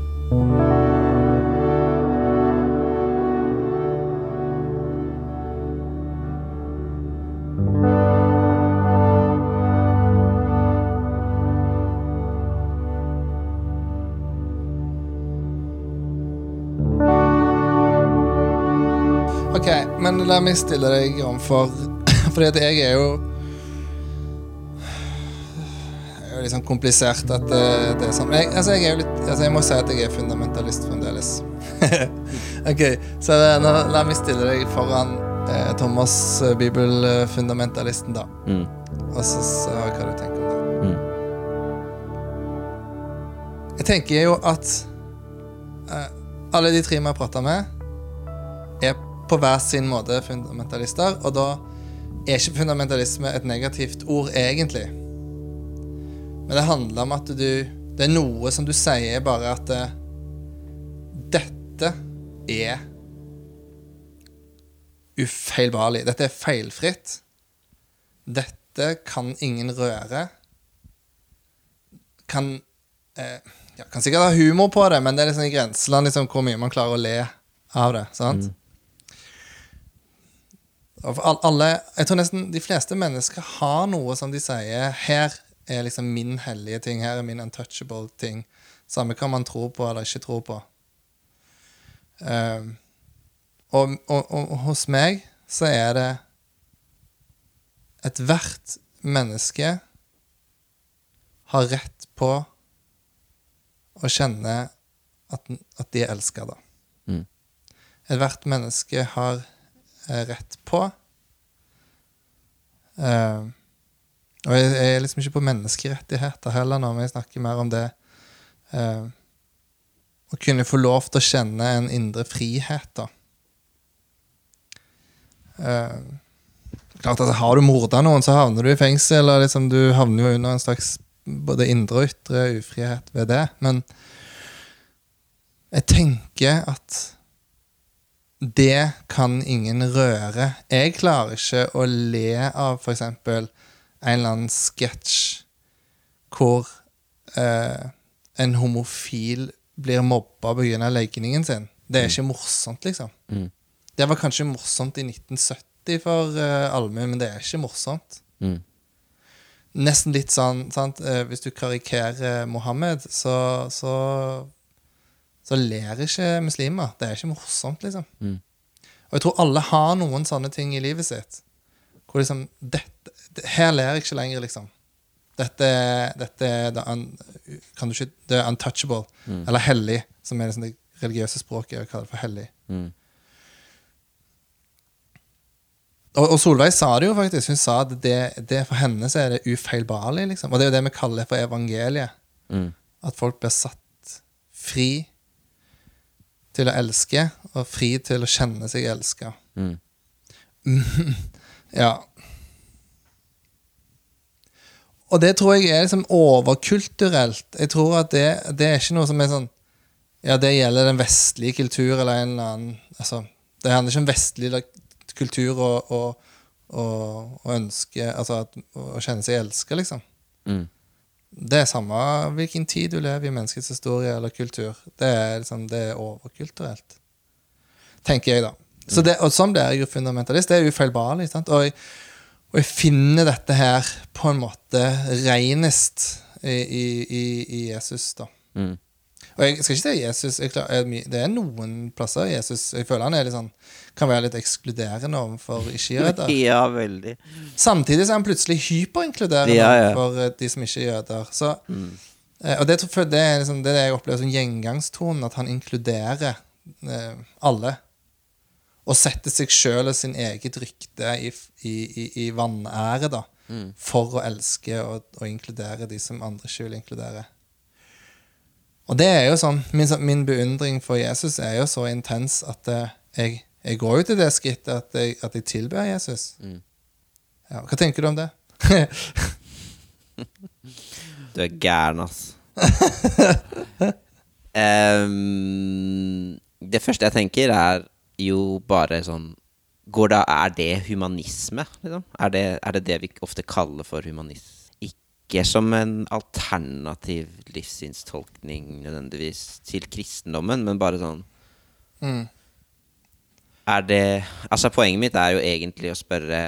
Ok, men la meg stille deg omfor <coughs> Fordi at jeg er jo litt sånn komplisert at det, det er sånn jeg, altså jeg er litt Altså jeg må si at jeg er fundamentalist fremdeles. <laughs> ok, så eh, nå, la meg stille deg foran eh, Thomas, eh, bibelfundamentalisten, da. Mm. Og så se hva du tenker om det. Mm. Jeg tenker jo at eh, alle de tre vi har prata med, er på hver sin måte fundamentalister, og da er ikke fundamentalisme et negativt ord, egentlig. Men det handler om at du Det er noe som du sier bare at eh, dette er ufeilbarlig. Dette er feilfritt. Dette kan ingen røre. Kan eh, ja, Kan sikkert ha humor på det, men det er liksom i grenseland liksom, hvor mye man klarer å le av det. sant? Mm. alle, jeg tror nesten de fleste mennesker har noe som de sier Her er liksom min hellige ting, her er min untouchable ting. Samme hva man tror på eller ikke tror på. Um, og, og, og hos meg så er det Ethvert menneske har rett på å kjenne at, at de er elska, da. Mm. Ethvert menneske har eh, rett på eh, Og jeg, er liksom ikke på menneskerettigheter heller nå, men jeg snakker mer om det eh, Å kunne få lov til å kjenne en indre frihet, da. Eh, klart at Har du morda noen, så havner du i fengsel, Eller liksom du havner jo under en slags både indre og ytre ufrihet ved det. Men jeg tenker at det kan ingen røre. Jeg klarer ikke å le av f.eks. en eller annen sketsj hvor eh, en homofil blir mobba pga. legningen sin. Det er ikke morsomt, liksom. Mm. Det var kanskje morsomt i 1970 for uh, allmuen, men det er ikke morsomt. Mm. Nesten litt sånn sant? eh, Hvis du karikerer Mohammed, så, så, så ler ikke muslimer. Det er ikke morsomt, liksom. Mm. Og jeg tror alle har noen sånne ting i livet sitt. Hvor liksom dette, det- Her ler jeg ikke lenger, liksom. Dette, dette det, un, kan du ikke, det er untouchable. Eller hellig, som er liksom det religiøse språket. Jeg kaller det for hellig. Mm. Og, og Solveig sa det jo faktisk. Hun sa at det, det for henne så er det ufeilbarlig. Liksom. Og det er jo det vi kaller for evangeliet. Mm. At folk blir satt fri til å elske, og fri til å kjenne seg elska. Mm. <laughs> Ja. Og det tror jeg er liksom overkulturelt. Jeg tror at det, det er ikke noe som er sånn Ja, det gjelder den vestlige kultur eller en eller annen altså, Det handler ikke om vestlig kultur og, og, og, og ønske Altså at, å kjenne seg elska, liksom. Mm. Det er samme hvilken tid du lever i menneskets historie eller kultur. Det er, liksom, det er overkulturelt. Tenker jeg, da. Så det, og sånn blir jeg jo fundamentalist. Det er ufeilbarlig. Sant? Og, jeg, og jeg finner dette her på en måte renest i, i, i, Jesus, da. Mm. Og jeg skal ikke si Jesus jeg klar, er Det er noen plasser Jesus Jeg føler han er sånn kan være litt ekskluderende overfor ikke-jøder. <laughs> Ja, veldig. Samtidig så er han plutselig hyperinkluderende Ja, ja. for eh, de som ikke er jøder. Så, mm. og det, det, er liksom, det er det jeg opplever som gjengangstonen, at han inkluderer eh, alle. Og sette seg sjøl og sin eget rykte i, i, i, i vanære, da. For å elske og, og inkludere de som andre ikke vil inkludere. Og det er jo sånn, min, min beundring for Jesus er jo så intens at eh, jeg, jeg går jo til det skrittet at jeg, at jeg tilber Jesus. Ja, hva tenker du om det? <laughs> Du er gæren, ass. <laughs> um, det første jeg tenker, er jo bare sånn Går da, Er det humanisme, liksom? Er det, er det det vi ofte kaller for humanisme? Ikke som en alternativ livssynstolkning nødvendigvis til kristendommen, men bare sånn Mm. Er det Altså, poenget mitt er jo egentlig å spørre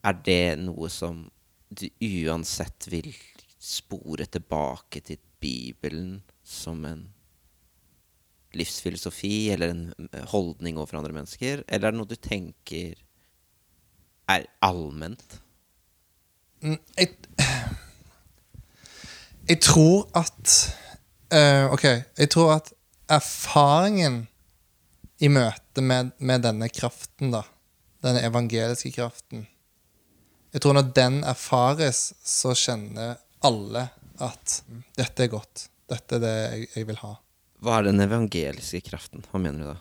Er det noe som du uansett vil spore tilbake til Bibelen som en livsfilosofi eller en holdning overfor andre mennesker? Eller er det noe du tenker er allment? Mm, Jeg, jeg tror at uh, Ok, jeg tror at erfaringen i møte med, med denne kraften, da, denne evangeliske kraften Jeg tror når den erfares, så kjenner alle at dette er godt. Dette er det jeg, jeg vil ha. Hva er den evangeliske kraften? Hva mener du da?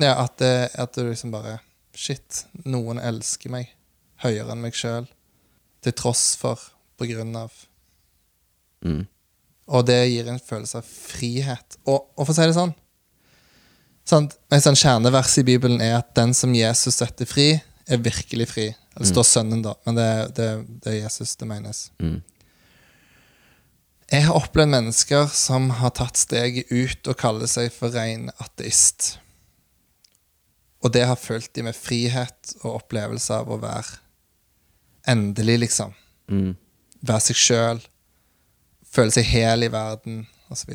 Ja, at, det, at du liksom bare Shit, noen elsker meg høyere enn meg sjøl. Til tross for, på grunn av. Mm. Og det gir en følelse av frihet. Og, og for å si det sånn sant? En sånn kjernevers i Bibelen er at den som Jesus setter fri, er virkelig fri. Eller står sønnen, da, men det, det, det er Jesus det menes. Mm. Jeg har opplevd mennesker som har tatt steget ut og kaller seg for ren ateist. Og det har fulgt de med frihet og opplevelse av å være endelig, liksom. Mm. Være seg sjøl. Føle seg hel i verden, osv.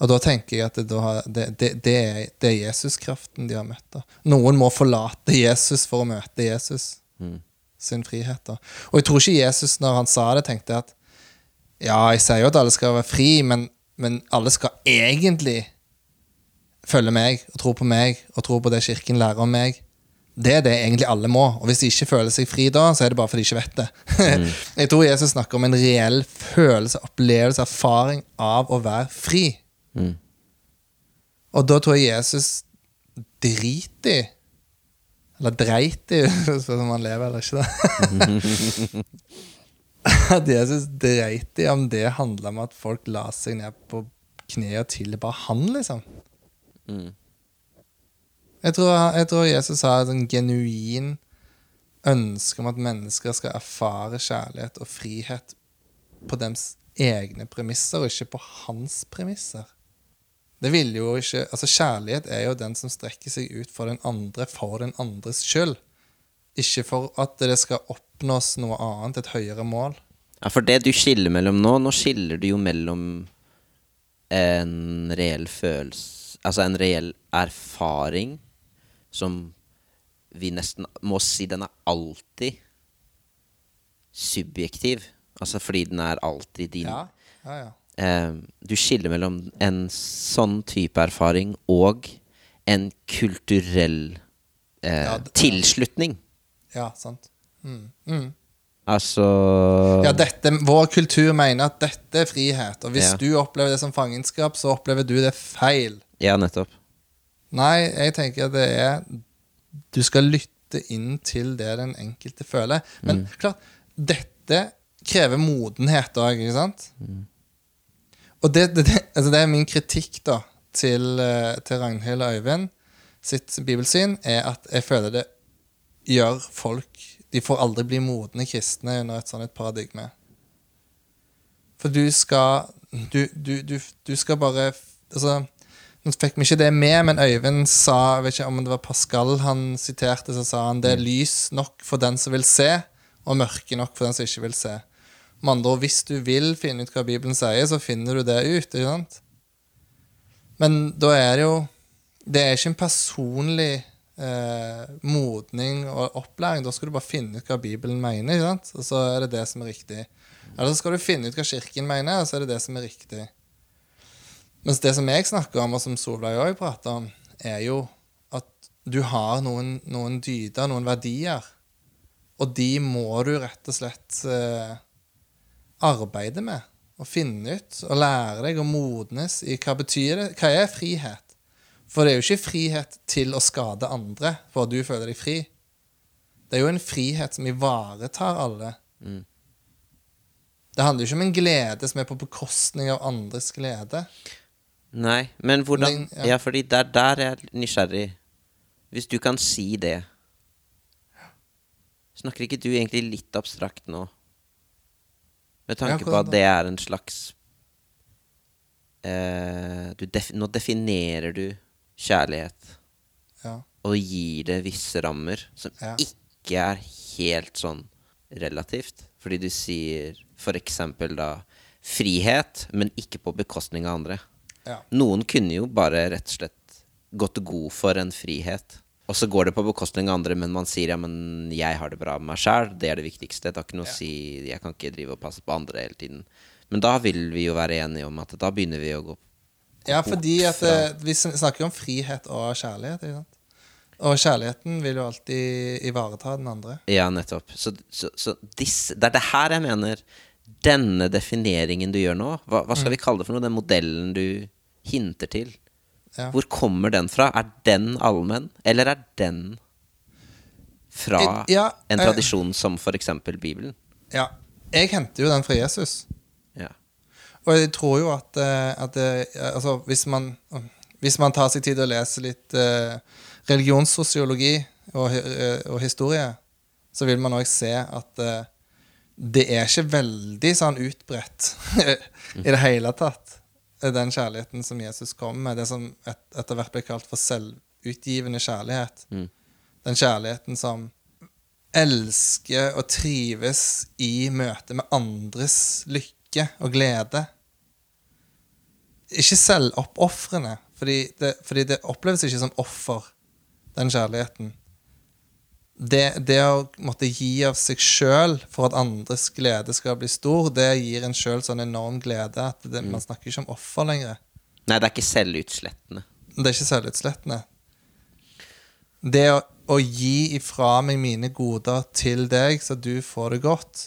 Og da tenker jeg at det, har, det, det, det, er, er Jesuskraften de har møtt. da. Noen må forlate Jesus for å møte Jesus sin frihet. da. Og jeg tror ikke Jesus, når han sa det, tenkte at ja, jeg sier jo at alle skal være fri, men, men alle skal egentlig følge meg og tro på meg og tro på det Kirken lærer om meg. Det er det egentlig alle må. Og hvis de ikke føler seg fri da, så er det bare fordi de ikke vet det. <laughs> jeg tror Jesus snakker om en reell følelse, opplevelse, erfaring av å være fri. Mm. Og da tror jeg Jesus driter i Eller dreit i, <laughs> om han lever eller ikke. da. <laughs> At Jesus dreit i om det handla om at folk la seg ned på kne og tilba han, liksom. Mm. Jeg tror, jeg tror Jesus har et sånn genuin ønske om at mennesker skal erfare kjærlighet og frihet på deres egne premisser, og ikke på hans premisser. Det vil jo ikke, altså Kjærlighet er jo den som strekker seg ut for den andre for den andres skyld. Ikke for at det skal oppnås noe annet, et høyere mål. Ja, for det du skiller mellom nå Nå skiller du jo mellom en reell følelse Altså en reell erfaring som vi nesten må si den er alltid subjektiv. Altså fordi den er alltid din. Ja, ja, ja. Eh, du skiller mellom en sånn type erfaring og en kulturell eh, tilslutning. Ja sant. Mm. Mm. Altså Ja, dette, Vår kultur mener at dette er frihet, og hvis Ja. du opplever det som fangenskap, så opplever du det feil. Ja, nettopp. Nei, jeg tenker at det er Du skal lytte inn til det den enkelte føler. Men klart, dette krever modenhet òg, ikke sant? Og det, det, det, altså det er min kritikk da til, eh, til Ragnhild og Øyvind sitt bibelsyn, er at jeg føler det gjør folk De får aldri bli modne kristne under et sånt et paradigme. For du skal Du, du, du, du skal bare Altså nå fikk vi ikke det med, men Øyvind sa jeg vet ikke om det var Pascal han siterte, så sa han det er lys nok for den som vil se, og mørke nok for den som ikke vil se. Med andre ord, hvis du vil finne ut hva Bibelen sier, så finner du det ut. ikke sant? Men da er det jo Det er ikke en personlig eh, modning og opplæring. Da skal du bare finne ut hva Bibelen mener, og så er det det som er riktig. Eller så skal du finne ut hva Kirken mener, og så er det det som er riktig. Mens det som jeg snakker om, og som Solveig òg prater om, er jo at du har noen, noen dyder, noen verdier. Og de må du rett og slett eh, arbeide med og finne ut og lære deg å modnes i hva betyr det. Hva er frihet? For det er jo ikke frihet til å skade andre for at du føler deg fri. Det er jo en frihet som ivaretar alle. Det handler jo ikke om en glede som er på bekostning av andres glede. Nei, men hvordan Men, ja. ja. fordi der, der er jeg nysgjerrig. Hvis du kan si det Snakker ikke du egentlig litt abstrakt nå? Med tanke på at det er en slags eh, du def, Nå definerer du kjærlighet Ja. og gir det visse rammer som Ja. ikke er helt sånn relativt. Fordi du sier eksempel da frihet, men ikke på bekostning av andre. Ja. Noen kunne jo bare rett og slett gått god for en frihet. Og så går det på bekostning av andre, men man sier ja, men jeg har det bra med meg sjæl. Det er det viktigste. Det har ikke noe å si Jeg kan ikke drive og passe på andre hele tiden. Men da vil vi jo være enige om at da begynner vi å gå Ja, fordi at eh, vi snakker snakker om frihet og kjærlighet. Ikke sant? Og kjærligheten vil jo alltid ivareta den andre. Ja, nettopp. Så, så, så disse, det er det her jeg mener Denne defineringen du gjør nå, hva, hva skal vi kalle det for noe? Den modellen du hinter til. Ja. Hvor kommer den fra? Er den allmenn, eller er den fra I, ja, en tradisjon tradisjon som for eksempel Bibelen? Ja. Jeg henter jo den fra Jesus. Og jeg tror jo at, eh, at eh, altså, hvis, man, hvis man tar seg tid til å lese litt eh, religionssosiologi og, og historie, så vil man òg se at det er ikke veldig sånn utbredt <laughs> i det hele tatt, den kjærligheten som Jesus kom med. Det som et, etter hvert ble kalt for selvutgivende kjærlighet. Mm. Den kjærligheten som elsker og trives i møte med andres lykke og glede. Ikke selvoppofrende, fordi det, fordi det oppleves ikke som offer, den kjærligheten. Det, det å måtte gi av seg sjøl for at andres glede skal bli stor, det gir en sjøl sånn enorm glede at det, man snakker ikke om offer lenger. Nei, det er ikke selvutslettende. Det er ikke selvutslettende. Det å, å gi ifra meg mine goder til deg, så du får det godt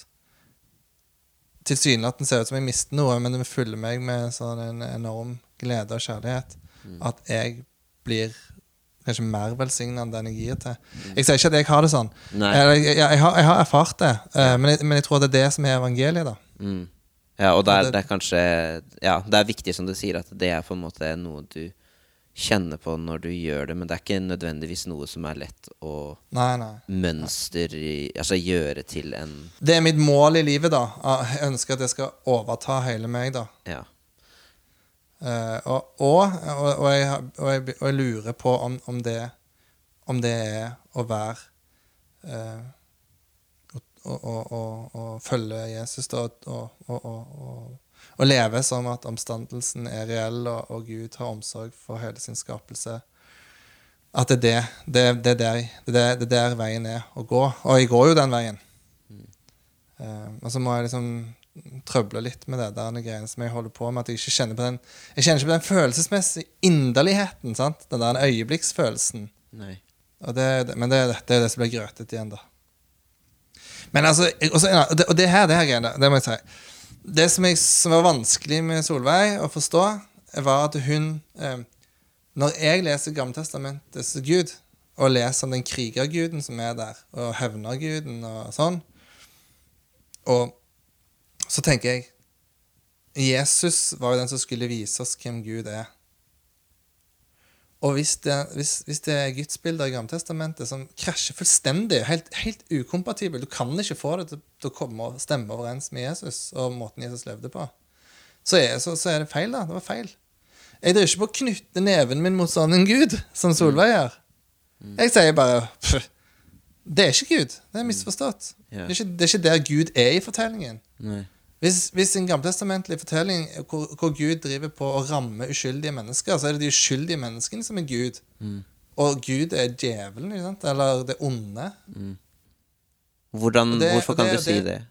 Tilsynelatende ser ut som jeg mister noe, men det fyller meg med sånn en enorm glede og kjærlighet. At jeg blir kanskje mer velsigna enn den jeg gir til. Jeg sier ikke at jeg har det sånn. Jeg, jeg, jeg, har, jeg har erfart det, uh, men, men jeg tror det er det som er evangeliet. da Mm. Ja, og er, det- det er kanskje Ja, det er viktig som du sier, at det er på en måte noe du kjenner på når du gjør det, men det er ikke nødvendigvis noe som er lett å Nei, nei mønster i, Altså gjøre til en Det er mitt mål i livet. da Jeg ønsker at jeg skal overta hele meg. da Ja. Uh, og, og, og, jeg, og, jeg, og jeg lurer på om, om, det, om det er å være å følge Jesus da, og, og leve som at omstandelsen er reell, og, og Gud har omsorg for hele sin skapelse. At det er det. Det, det, er der, det, det er der veien er å gå. Og jeg går jo den veien. Eh, og så må jeg liksom trøble litt med det der greiene som jeg holder på med. At jeg ikke kjenner på den Jeg kjenner ikke på den følelsesmessige inderligheten. sant? Den der øyeblikksfølelsen. Nei. Og det, det, men det, det er det som blir grøtet igjen, da. Men altså, også, og det her, det her greiene, det må jeg si. Det som, jeg, som var vanskelig med Solveig å forstå, var at hun eh, Når jeg leser Gammeltestamentets Gud, og leser om den krigerguden som er der, og hevnerguden og sånn, og så tenker jeg Jesus var jo den som skulle vise oss hvem Gud er. Og hvis det, hvis, hvis det er gudsbilder i Gammeltestamentet som krasjer fullstendig, helt, helt ukompatibel Du kan ikke få det til, til å komme og stemme overens med Jesus og måten Jesus levde på. Så er, så, så er det feil, da. Det var feil. Jeg driver ikke på å knytte neven min mot sånn en gud, som Solveig gjør. Jeg sier bare pff, Det er ikke Gud. Det er misforstått. Det, er ikke, det er ikke der Gud er i fortellingen. Nei. Hvis, hvis en gammeltestamentlig fortelling hvor, hvor Gud driver på å ramme uskyldige mennesker, så er det de uskyldige menneskene som er Gud. Og Gud er djevelen, eller det onde. Hvordan, det- hvorfor kan det- du si det-?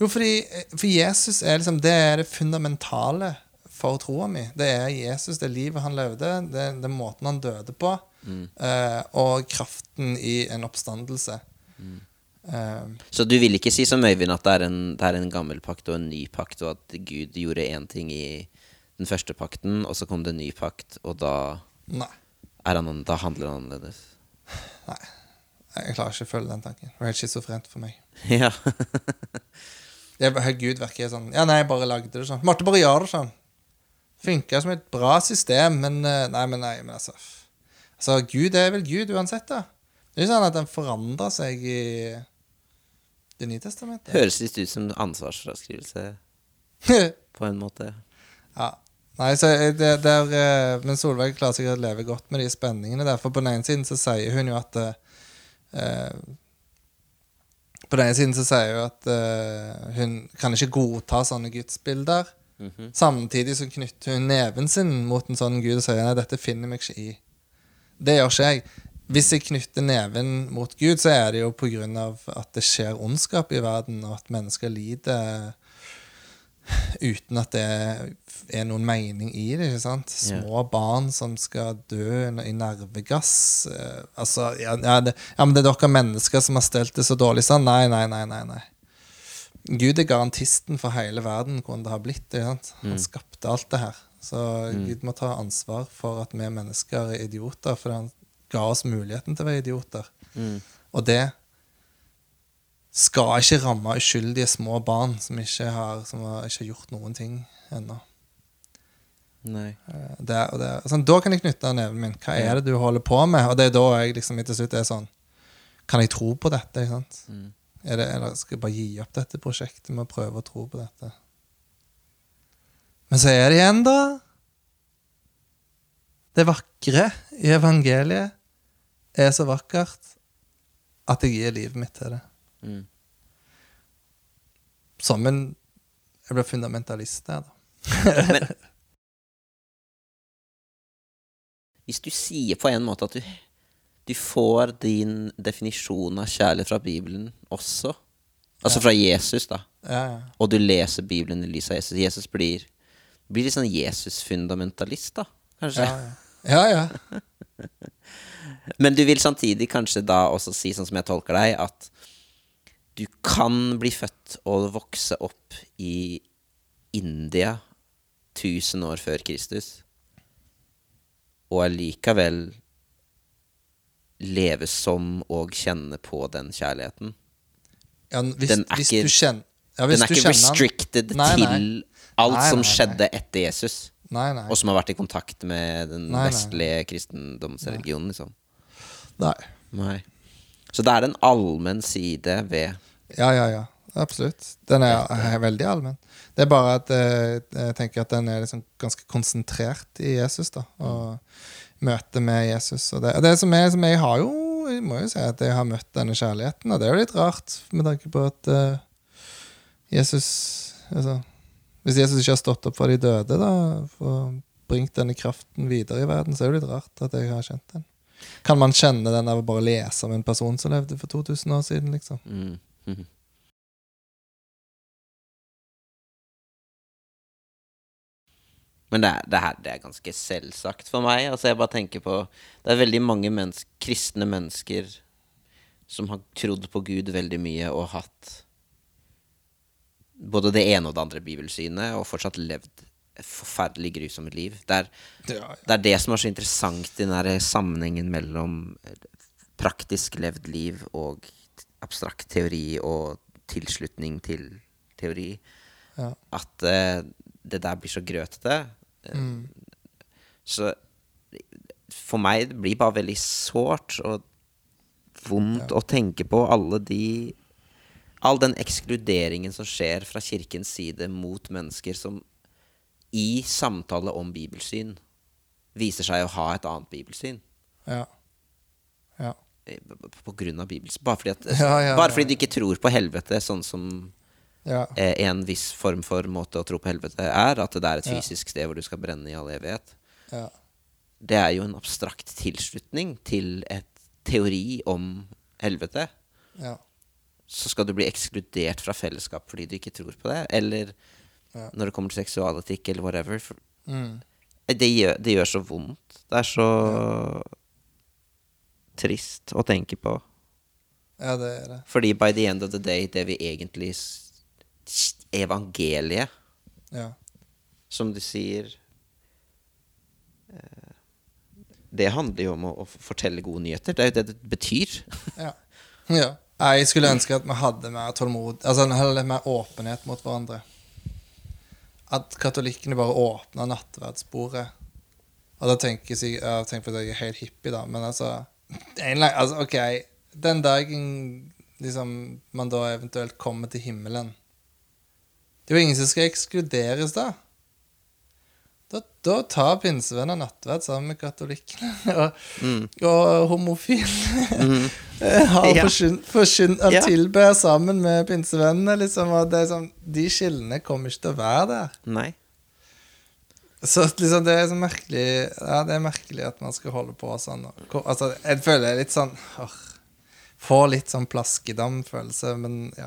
Jo, fordi for Jesus er liksom Det er det fundamentale for troa mi. Det er Jesus, det er livet han levde, det er den måten han døde på, eh, og kraften i en oppstandelse. Eh, Så du vil ikke si som Øyvind at det er, en, det er en gammel pakt og en ny pakt, og at Gud gjorde én ting i den første pakten, og så kom det en ny pakt, og da, han, da handler han annerledes? Nei. Jeg klarer ikke å følge den tanken. Det er helt schizofrent for meg. <laughs> ja. Det er Gud virker sånn Ja, nei, jeg bare lagde det sånn. Måtte bare gjøre det sånn. Funka som et bra system, men eh, Nei, men nei, men altså Altså, Gud er vel Gud uansett, da. Det er jo sånn at den forandrer seg i Det nye testamentet. Høres litt ut som ansvarsfraskrivelse <laughs> på en måte. ja. Nei, så eh, det, der, eh, Men Solveig klarer sikkert å leve godt med de spenningene Derfor på den ene siden så sier hun jo at eh, eh, På den ene siden så sier hun at eh, hun kan ikke godta sånne gudsbilder. Samtidig så knytter hun neven sin mot en sånn gud og sier nei, dette finner jeg meg ikke i. Det gjør ikke jeg. Hvis jeg knytter neven mot Gud, så er det jo av at det skjer ondskap i verden, og at mennesker lider uten at det er noen mening i det. ikke sant? Små barn som skal dø i nervegass. eh, altså, ja, det, ja, men det er dere mennesker som har stelt det så dårlig sånn. Nei, nei, nei, nei. nei. Gud er garantisten for hele verden hvordan det har blitt. ikke sant? Han skapte alt det her. Så Gud må ta ansvar for at vi mennesker er idioter, for han ga oss muligheten til å være idioter. Og det skal ikke ramme uskyldige små barn som ikke har, som har, ikke har gjort noen ting ennå. Nei. Eh, sånn, da kan jeg knytte neven min. Hva er det du holder på med? Og det er da jeg liksom til slutt er sånn Kan jeg tro på dette? Er det, eller skal jeg bare gi opp dette prosjektet med å prøve å tro på dette? Men så er det igjen, da Det vakre i evangeliet er så vakkert at jeg gir livet mitt til det. Mm. Som en Jeg blir fundamentalist der, da. <laughs> <laughs> Hvis du sier på en måte at du, du får din definisjon av kjærlighet fra Bibelen også, altså fra Jesus, da, Ja, ja. og du leser Bibelen i lys av Jesus Jesus blir, blir litt sånn Jesus-fundamentalist, da, kanskje. Ja, ja. ja. <laughs> Men du vil samtidig kanskje da også si, sånn som jeg tolker deg, at du kan bli født og vokse opp i India 1000 år før Kristus, og allikevel leve som og kjenne på den kjærligheten. ja hvis, Den er ikke- du kjenner ja, Den er du ikke restricted Nei, nei. til alt Nei, som skjedde etter Jesus, og som har vært i kontakt med den vestlige kristendomsreligionen, liksom. Nei. Nei. Så det er en allmenn side ved Ja, ja, ja. Absolutt. Den er, er veldig allmenn. Det er bare at eh, jeg tenker at den er liksom ganske konsentrert i Jesus, da. Og møtet med Jesus. Og det, og det som er som jeg har jo Jeg må jo si at jeg har møtt denne kjærligheten, og det er jo litt rart med tanke på at eh, Jesus Altså Hvis Jesus ikke har stått opp for de døde, da, og bringt denne kraften videre i verden, så er det jo litt rart at jeg har kjent den. Kan man kjenne den av å bare lese om en person som levde for 2000 år siden, liksom? mm. mhm. Men det det, her, det er ganske selvsagt for meg. Altså jeg bare tenker på Det er veldig mange mennesk, kristne mennesker som har trodd på Gud veldig mye og hatt både det ene og det andre bibelsynet, og fortsatt levd forferdelig grusomt liv. Det er, Ja, det er det som er så interessant i den der sammenhengen mellom praktisk levd liv og abstrakt teori og tilslutning til teori. Ja. At uh, det der blir så grøtete. Mm. Så for meg det blir bare veldig sårt og vondt å tenke på alle de All den ekskluderingen som skjer fra kirkens side mot mennesker som i samtale om bibelsyn viser seg å ha et annet bibelsyn. Ja. Ja. eh, På grunn av bibelsyn. Bare fordi, at, <laughs> Ja, ja, bare fordi du ikke tror på helvete, sånn som Ja. eh, en viss form for måte å tro på helvete er. At det er et fysisk sted hvor du skal brenne i all evighet. ja. Det er jo en abstrakt tilslutning til et teori om helvete. ja. Så skal du bli ekskludert fra fellesskap fordi du ikke tror på det. Eller Ja. når det kommer til seksualetikk eller whatever. For Mm. det, gjør, det gjør så vondt. Det er så trist å tenke på. ja, det er det. Fordi by the end of the day, det vi egentlig Evangeliet, Ja. som du sier eh, Det handler jo om å, å fortelle gode nyheter. Det er jo det det betyr. ja. ja. Jeg skulle ønske at vi hadde mer tålmod Altså heller mer åpenhet mot hverandre. At katolikkene bare åpna nattverdsbordet. Og da tenker jeg Jeg tenker at jeg er helt hippie, da, men altså, eller altså OK, den dagen liksom man da eventuelt kommer til himmelen Det er jo ingen som skal ekskluderes da. Da, da tar pinsevenner nattverd sammen med katolikkene. <laughs> Og, og homofile <laughs> har Ja. forkyn- forkyn- Ja. tilber sammen med pinsevennene, liksom. Og det er sånn, de skillene kommer ikke til å være der. Nei. Så liksom, det er så merkelig Ja, det er merkelig at man skal holde på sånn. og Altså, jeg føler jeg litt sånn Får litt sånn plaskedam-følelse, men ja.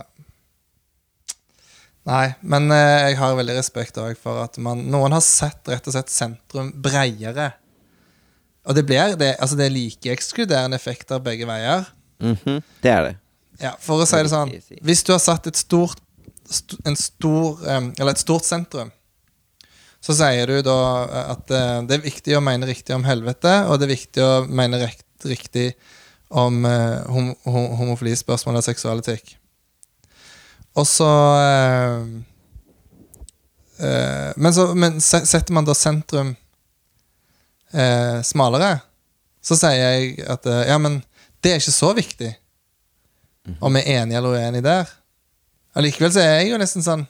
Nei, men eh, jeg har veldig respekt også for at man, noen har sett rett og slett sentrum breiere. Og det blir det, altså det er like ekskluderende effekter begge veier. Mhm, Det er det. Ja, for å si det sånn Hvis du har satt et stort st en stor, em, Eller et stort sentrum Så sier du da eh, at eh, det er viktig å mene riktig om helvete Og det er viktig å mene rekt, riktig om eh, hom hom og seksualitet Og så eh, eh, Men så men setter man da sentrum eh, smalere Så sier jeg at eh, Ja, men det er ikke så viktig om vi er enige eller uenige der. Allikevel så er jeg jo nesten sånn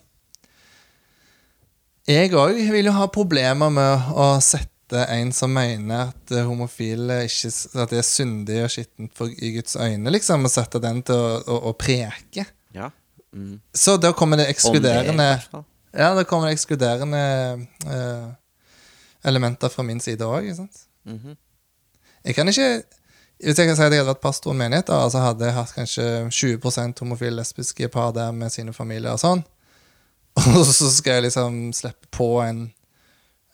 Jeg òg vil jo ha problemer med å sette en som mener at homofile ikke At det er syndig og skittent i Guds øyne, liksom, og sette den til å, å, å preke. Ja. Mm. Så da kommer det ekskluderende. Ja, da kommer det ekskluderende uh, elementer fra min side òg, Mm? Mhm. Jeg kan ikke Hvis jeg kan si at jeg hadde vært pastor i menighet, da, altså hadde jeg hatt kanskje 20 homofile lesbiske par der med sine familier og sånn, <laughs> og så skal jeg liksom slippe på en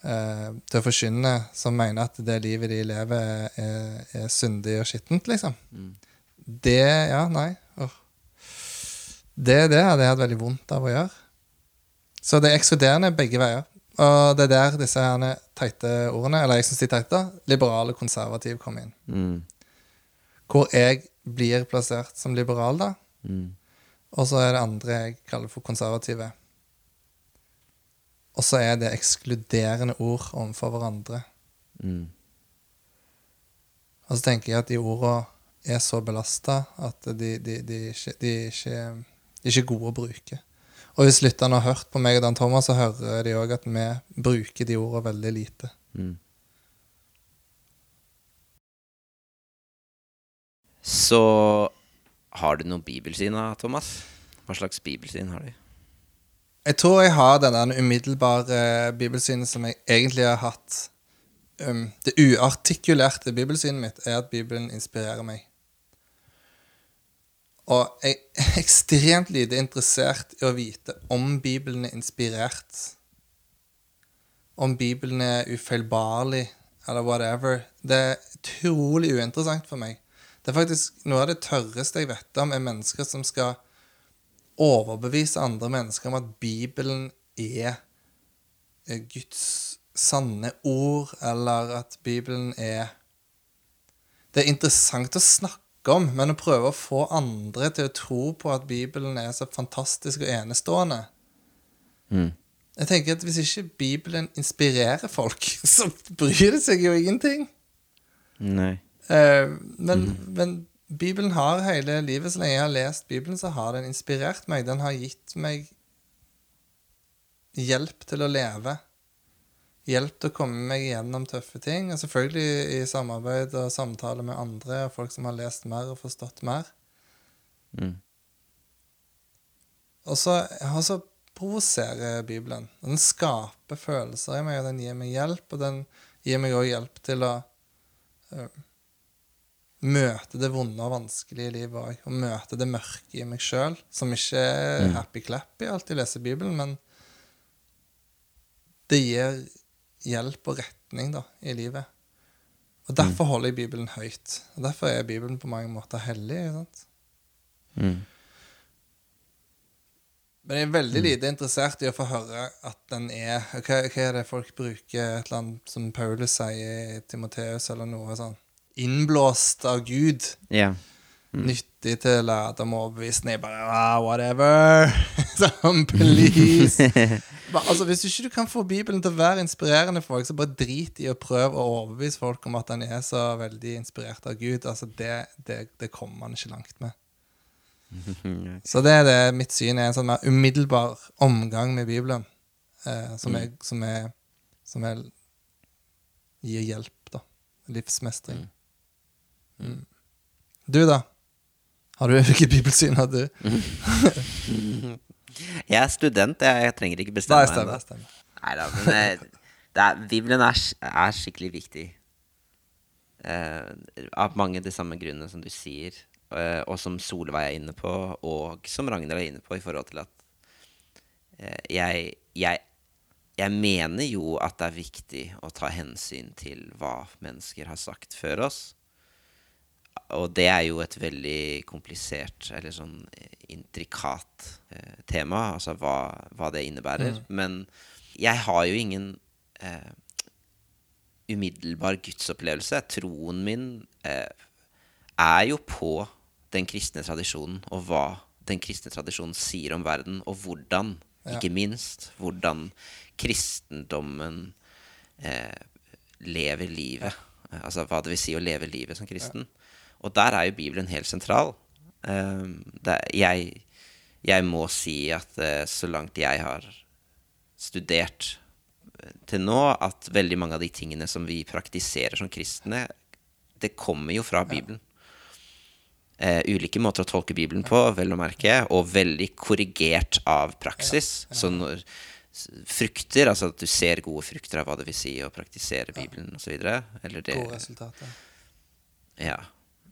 uh, til å forkynne som mener at det livet de lever, er, er syndig og skittent, liksom. Det Ja, nei. Det, det hadde jeg hatt veldig vondt av å gjøre. Så det er ekskluderende begge veier. Og det er der disse herne teite ordene, eller jeg syns de er teite, liberale konservativ, kommer inn. Mm. Hvor jeg blir plassert som liberal, da. Mm. Og så er det andre jeg kaller for konservative. Og så er det ekskluderende ord overfor hverandre. Mm. Og så tenker jeg at de ordene er så belasta at de, de, de, de, ikke, ikke gode å bruke. Og hvis lytterne har hørt på meg og Dan Thomas, så hører de òg at vi bruker de ordene veldig lite. Mm. Så har du noe bibelsyn da, Thomas? Hva slags bibelsyn har du? Jeg tror jeg har den der umiddelbare bibelsynet som jeg egentlig har hatt. Um, det uartikulerte bibelsynet mitt er at Bibelen inspirerer meg. Og jeg er ekstremt lite interessert i å vite om Bibelen er inspirert. Om Bibelen er ufeilbarlig, eller whatever. Det er utrolig uinteressant for meg. Det er faktisk noe av det tørreste jeg vet om, er mennesker som skal overbevise andre mennesker om at Bibelen er er Guds sanne ord, eller at Bibelen er Det er interessant å snakke om, men å prøve å få andre til å tro på at Bibelen er så fantastisk og enestående Mm. Jeg tenker at Hvis ikke Bibelen inspirerer folk, <laughs> så bryr det seg jo ingenting. Nei. Uh, men, men Bibelen har hele livet. Så lenge jeg har lest Bibelen, så har den inspirert meg. Den har gitt meg hjelp til å leve. Hjelp til å komme meg gjennom tøffe ting. Og selvfølgelig i samarbeid og samtale med andre og folk som har lest mer og forstått mer. Mm. Og så, provoserer Bibelen. Den skaper følelser i meg, og den gir meg hjelp. Og den gir meg òg hjelp til å uh, møte det vonde og vanskelige i livet òg. Og møte det mørke i meg sjøl, som ikke er happy-clappy alltid leser Bibelen, men det gir hjelp og retning da, i livet. Og derfor holder jeg Bibelen høyt. Og derfor er Bibelen på mange måter hellig. sant? Mm. Men jeg er veldig lite interessert i å få høre at den er Hva, hva er det folk bruker, et eller annet som Paulus sier i Timoteus, eller noe sånn Innblåst av Gud. Ja. Nyttig til lærdom og overbevisning. Jeg Bare ah, whatever. <laughs> sånn, please. <laughs> Altså, hvis ikke du kan få Bibelen til å være inspirerende for folk, så bare drit i å prøve å overbevise folk om at han er så veldig inspirert av Gud. Altså, det, det, det kommer man ikke langt med. <laughs> Så det er det mitt syn er en sånn mer umiddelbar omgang med Bibelen. Eh, som, er, som, er, som er gir hjelp, da. Livsmestring. Mm. Du, da? Har du <laughs> hvilket bibelsyn har du? Jeg er student, jeg, trenger ikke bestemme meg stemmer. Nei, stemmer. Neida, men eh, det er, Bibelen er, er skikkelig viktig. Uh, av mange av de samme grunnene som du sier, uh, og som Solveig er inne på, og som Ragnhild er inne på, i forhold til at uh, jeg, jeg, jeg mener jo at det er viktig å ta hensyn til hva mennesker har sagt før oss. Og det er jo et veldig komplisert, eller sånn eh, intrikat eh, tema, altså hva, hva det innebærer. Men jeg har jo ingen eh, umiddelbar gudsopplevelse. Troen min eh, er jo på den kristne tradisjonen, og hva den kristne tradisjonen sier om verden, og hvordan, Ja. ikke minst, hvordan kristendommen eh, lever livet. Altså hva det vil si å leve livet som kristen. Og der er jo Bibelen helt sentral. Det, jeg, jeg må si at eh, så langt jeg har studert eh, til nå, at veldig mange av de tingene som vi praktiserer som kristne, det kommer jo fra Bibelen. Uh, ulike måter å tolke Bibelen på, vel å merke, og veldig korrigert av praksis. Så når frukter, altså at du ser gode frukter av hva det vil si å praktisere Bibelen osv. Eller det Gode resultater. Ja.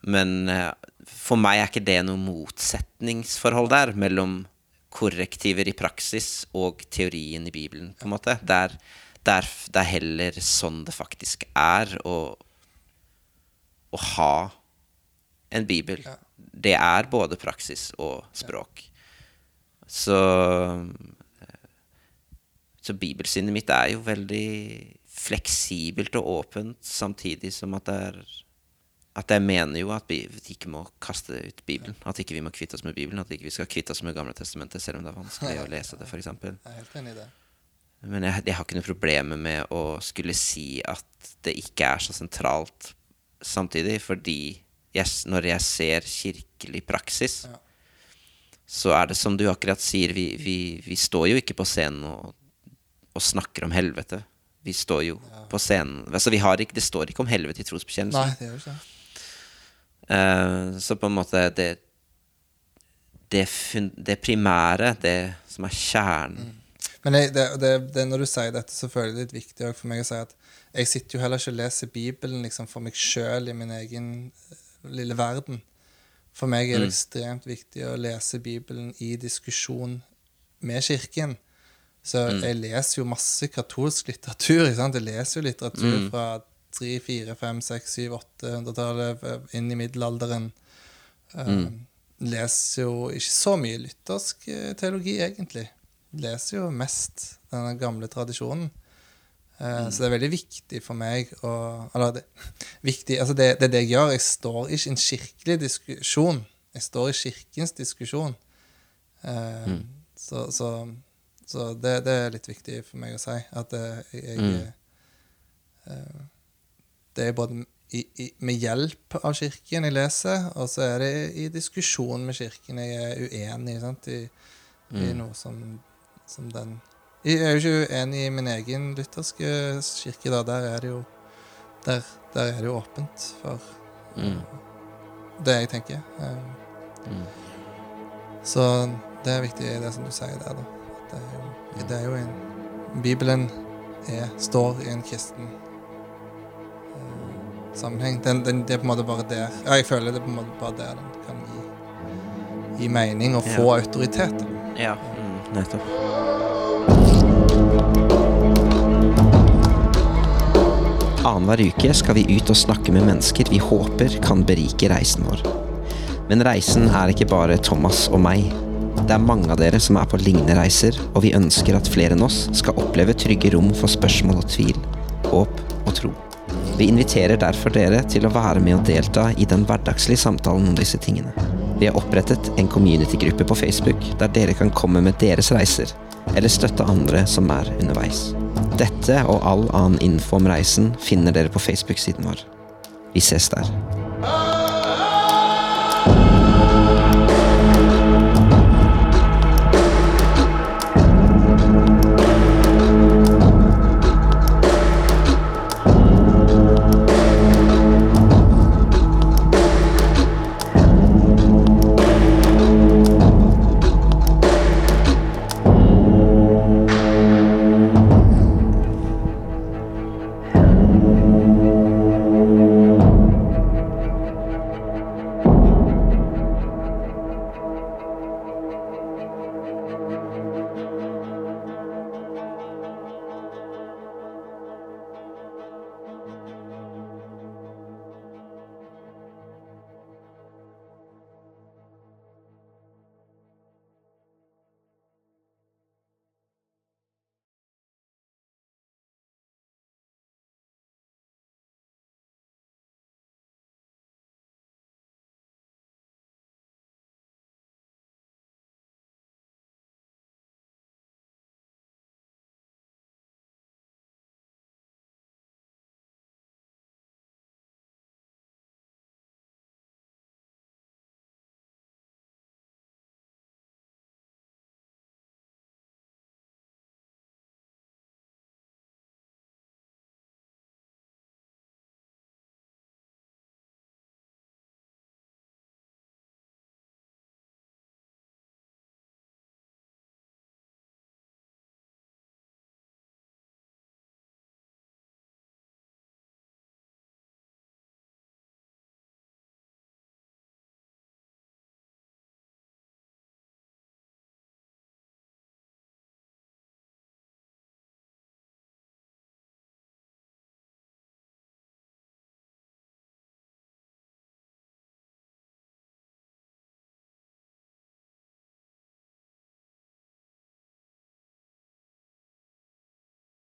Men eh, for meg er ikke det noe motsetningsforhold der mellom korrektiver i praksis og teorien i Bibelen, på en måte. Det er, det er, det er heller sånn det faktisk er å, å ha en bibel. Det er både praksis og språk. Så Så bibelsynet mitt er jo veldig fleksibelt og åpent, samtidig som at det er at jeg mener jo at vi ikke må kaste ut Bibelen. At ikke vi må kvitte oss med Bibelen. At ikke vi skal kvitte oss med Gamle testamentet, selv om det er vanskelig å lese det, f.eks. Men jeg, jeg har ikke noe problem med å skulle si at det ikke er så sentralt samtidig, fordi jeg, når jeg ser kirkelig praksis, Ja. så er det som du akkurat sier, vi, vi, vi står jo ikke på scenen og, og snakker om helvete. Vi står jo på scenen altså vi har ikke, Det står ikke om helvete i trosbekjennelsen. Nei, det gjør ikke det. Eh, så på en måte det det, det primære, det som er kjernen Men jeg, det, det, det, når du sier dette, så føler jeg det litt viktig for meg å si at jeg sitter jo heller ikke og leser Bibelen liksom, for meg sjøl i min egen eh, lille verden. For meg er det ekstremt viktig å lese Bibelen i diskusjon med Kirken. Så jeg leser jo masse katolsk litteratur. Jeg leser jo litteratur fra 3, 4, 5, 6, 7, 800-tallet inn i middelalderen. Mm. Leser jo ikke så mye lyttersk eh, teologi, egentlig. Leser jo mest denne gamle tradisjonen. Mm. Så det er veldig viktig for meg å Eller det, <laughs> viktig, altså det, det er det jeg gjør. Jeg står ikke i en kirkelig diskusjon. Jeg står i kirkens diskusjon. Mm. Så, så, så det, det er litt viktig for meg å si. At eh, jeg, jeg eh, Det er både i, i, med hjelp av Kirken jeg leser, og så er det i diskusjon med Kirken jeg er uenig sant? I, i noe som, som den Jeg er jo ikke uenig i min egen lutherske kirke. da, Der er det jo der, der er det jo åpent for Mm. det jeg tenker. Mm. Så det er viktig, det som du sier der, da. Det, er jo, det er jo en Bibelen er, står i en kristen sammenheng. Den, den, det er på en måte bare der Ja, jeg føler det er på en måte bare der den kan gi, gi mening og få Ja. autoritet. Ja, mm, nettopp. Annenhver uke skal vi ut og snakke med mennesker vi håper kan berike reisen vår. Men reisen er ikke bare Thomas og meg. Det er mange av dere som er på lignende reiser, og vi ønsker at flere enn oss skal oppleve trygge rom for spørsmål og tvil, håp og tro. Vi inviterer derfor dere til å være med og delta i den hverdagslige samtalen om disse tingene. Vi har opprettet en community-gruppe på Facebook der dere kan komme med deres reiser, eller støtte andre som er underveis. Dette og all annen info om reisen finner dere på Facebook-siden vår. Vi ses der.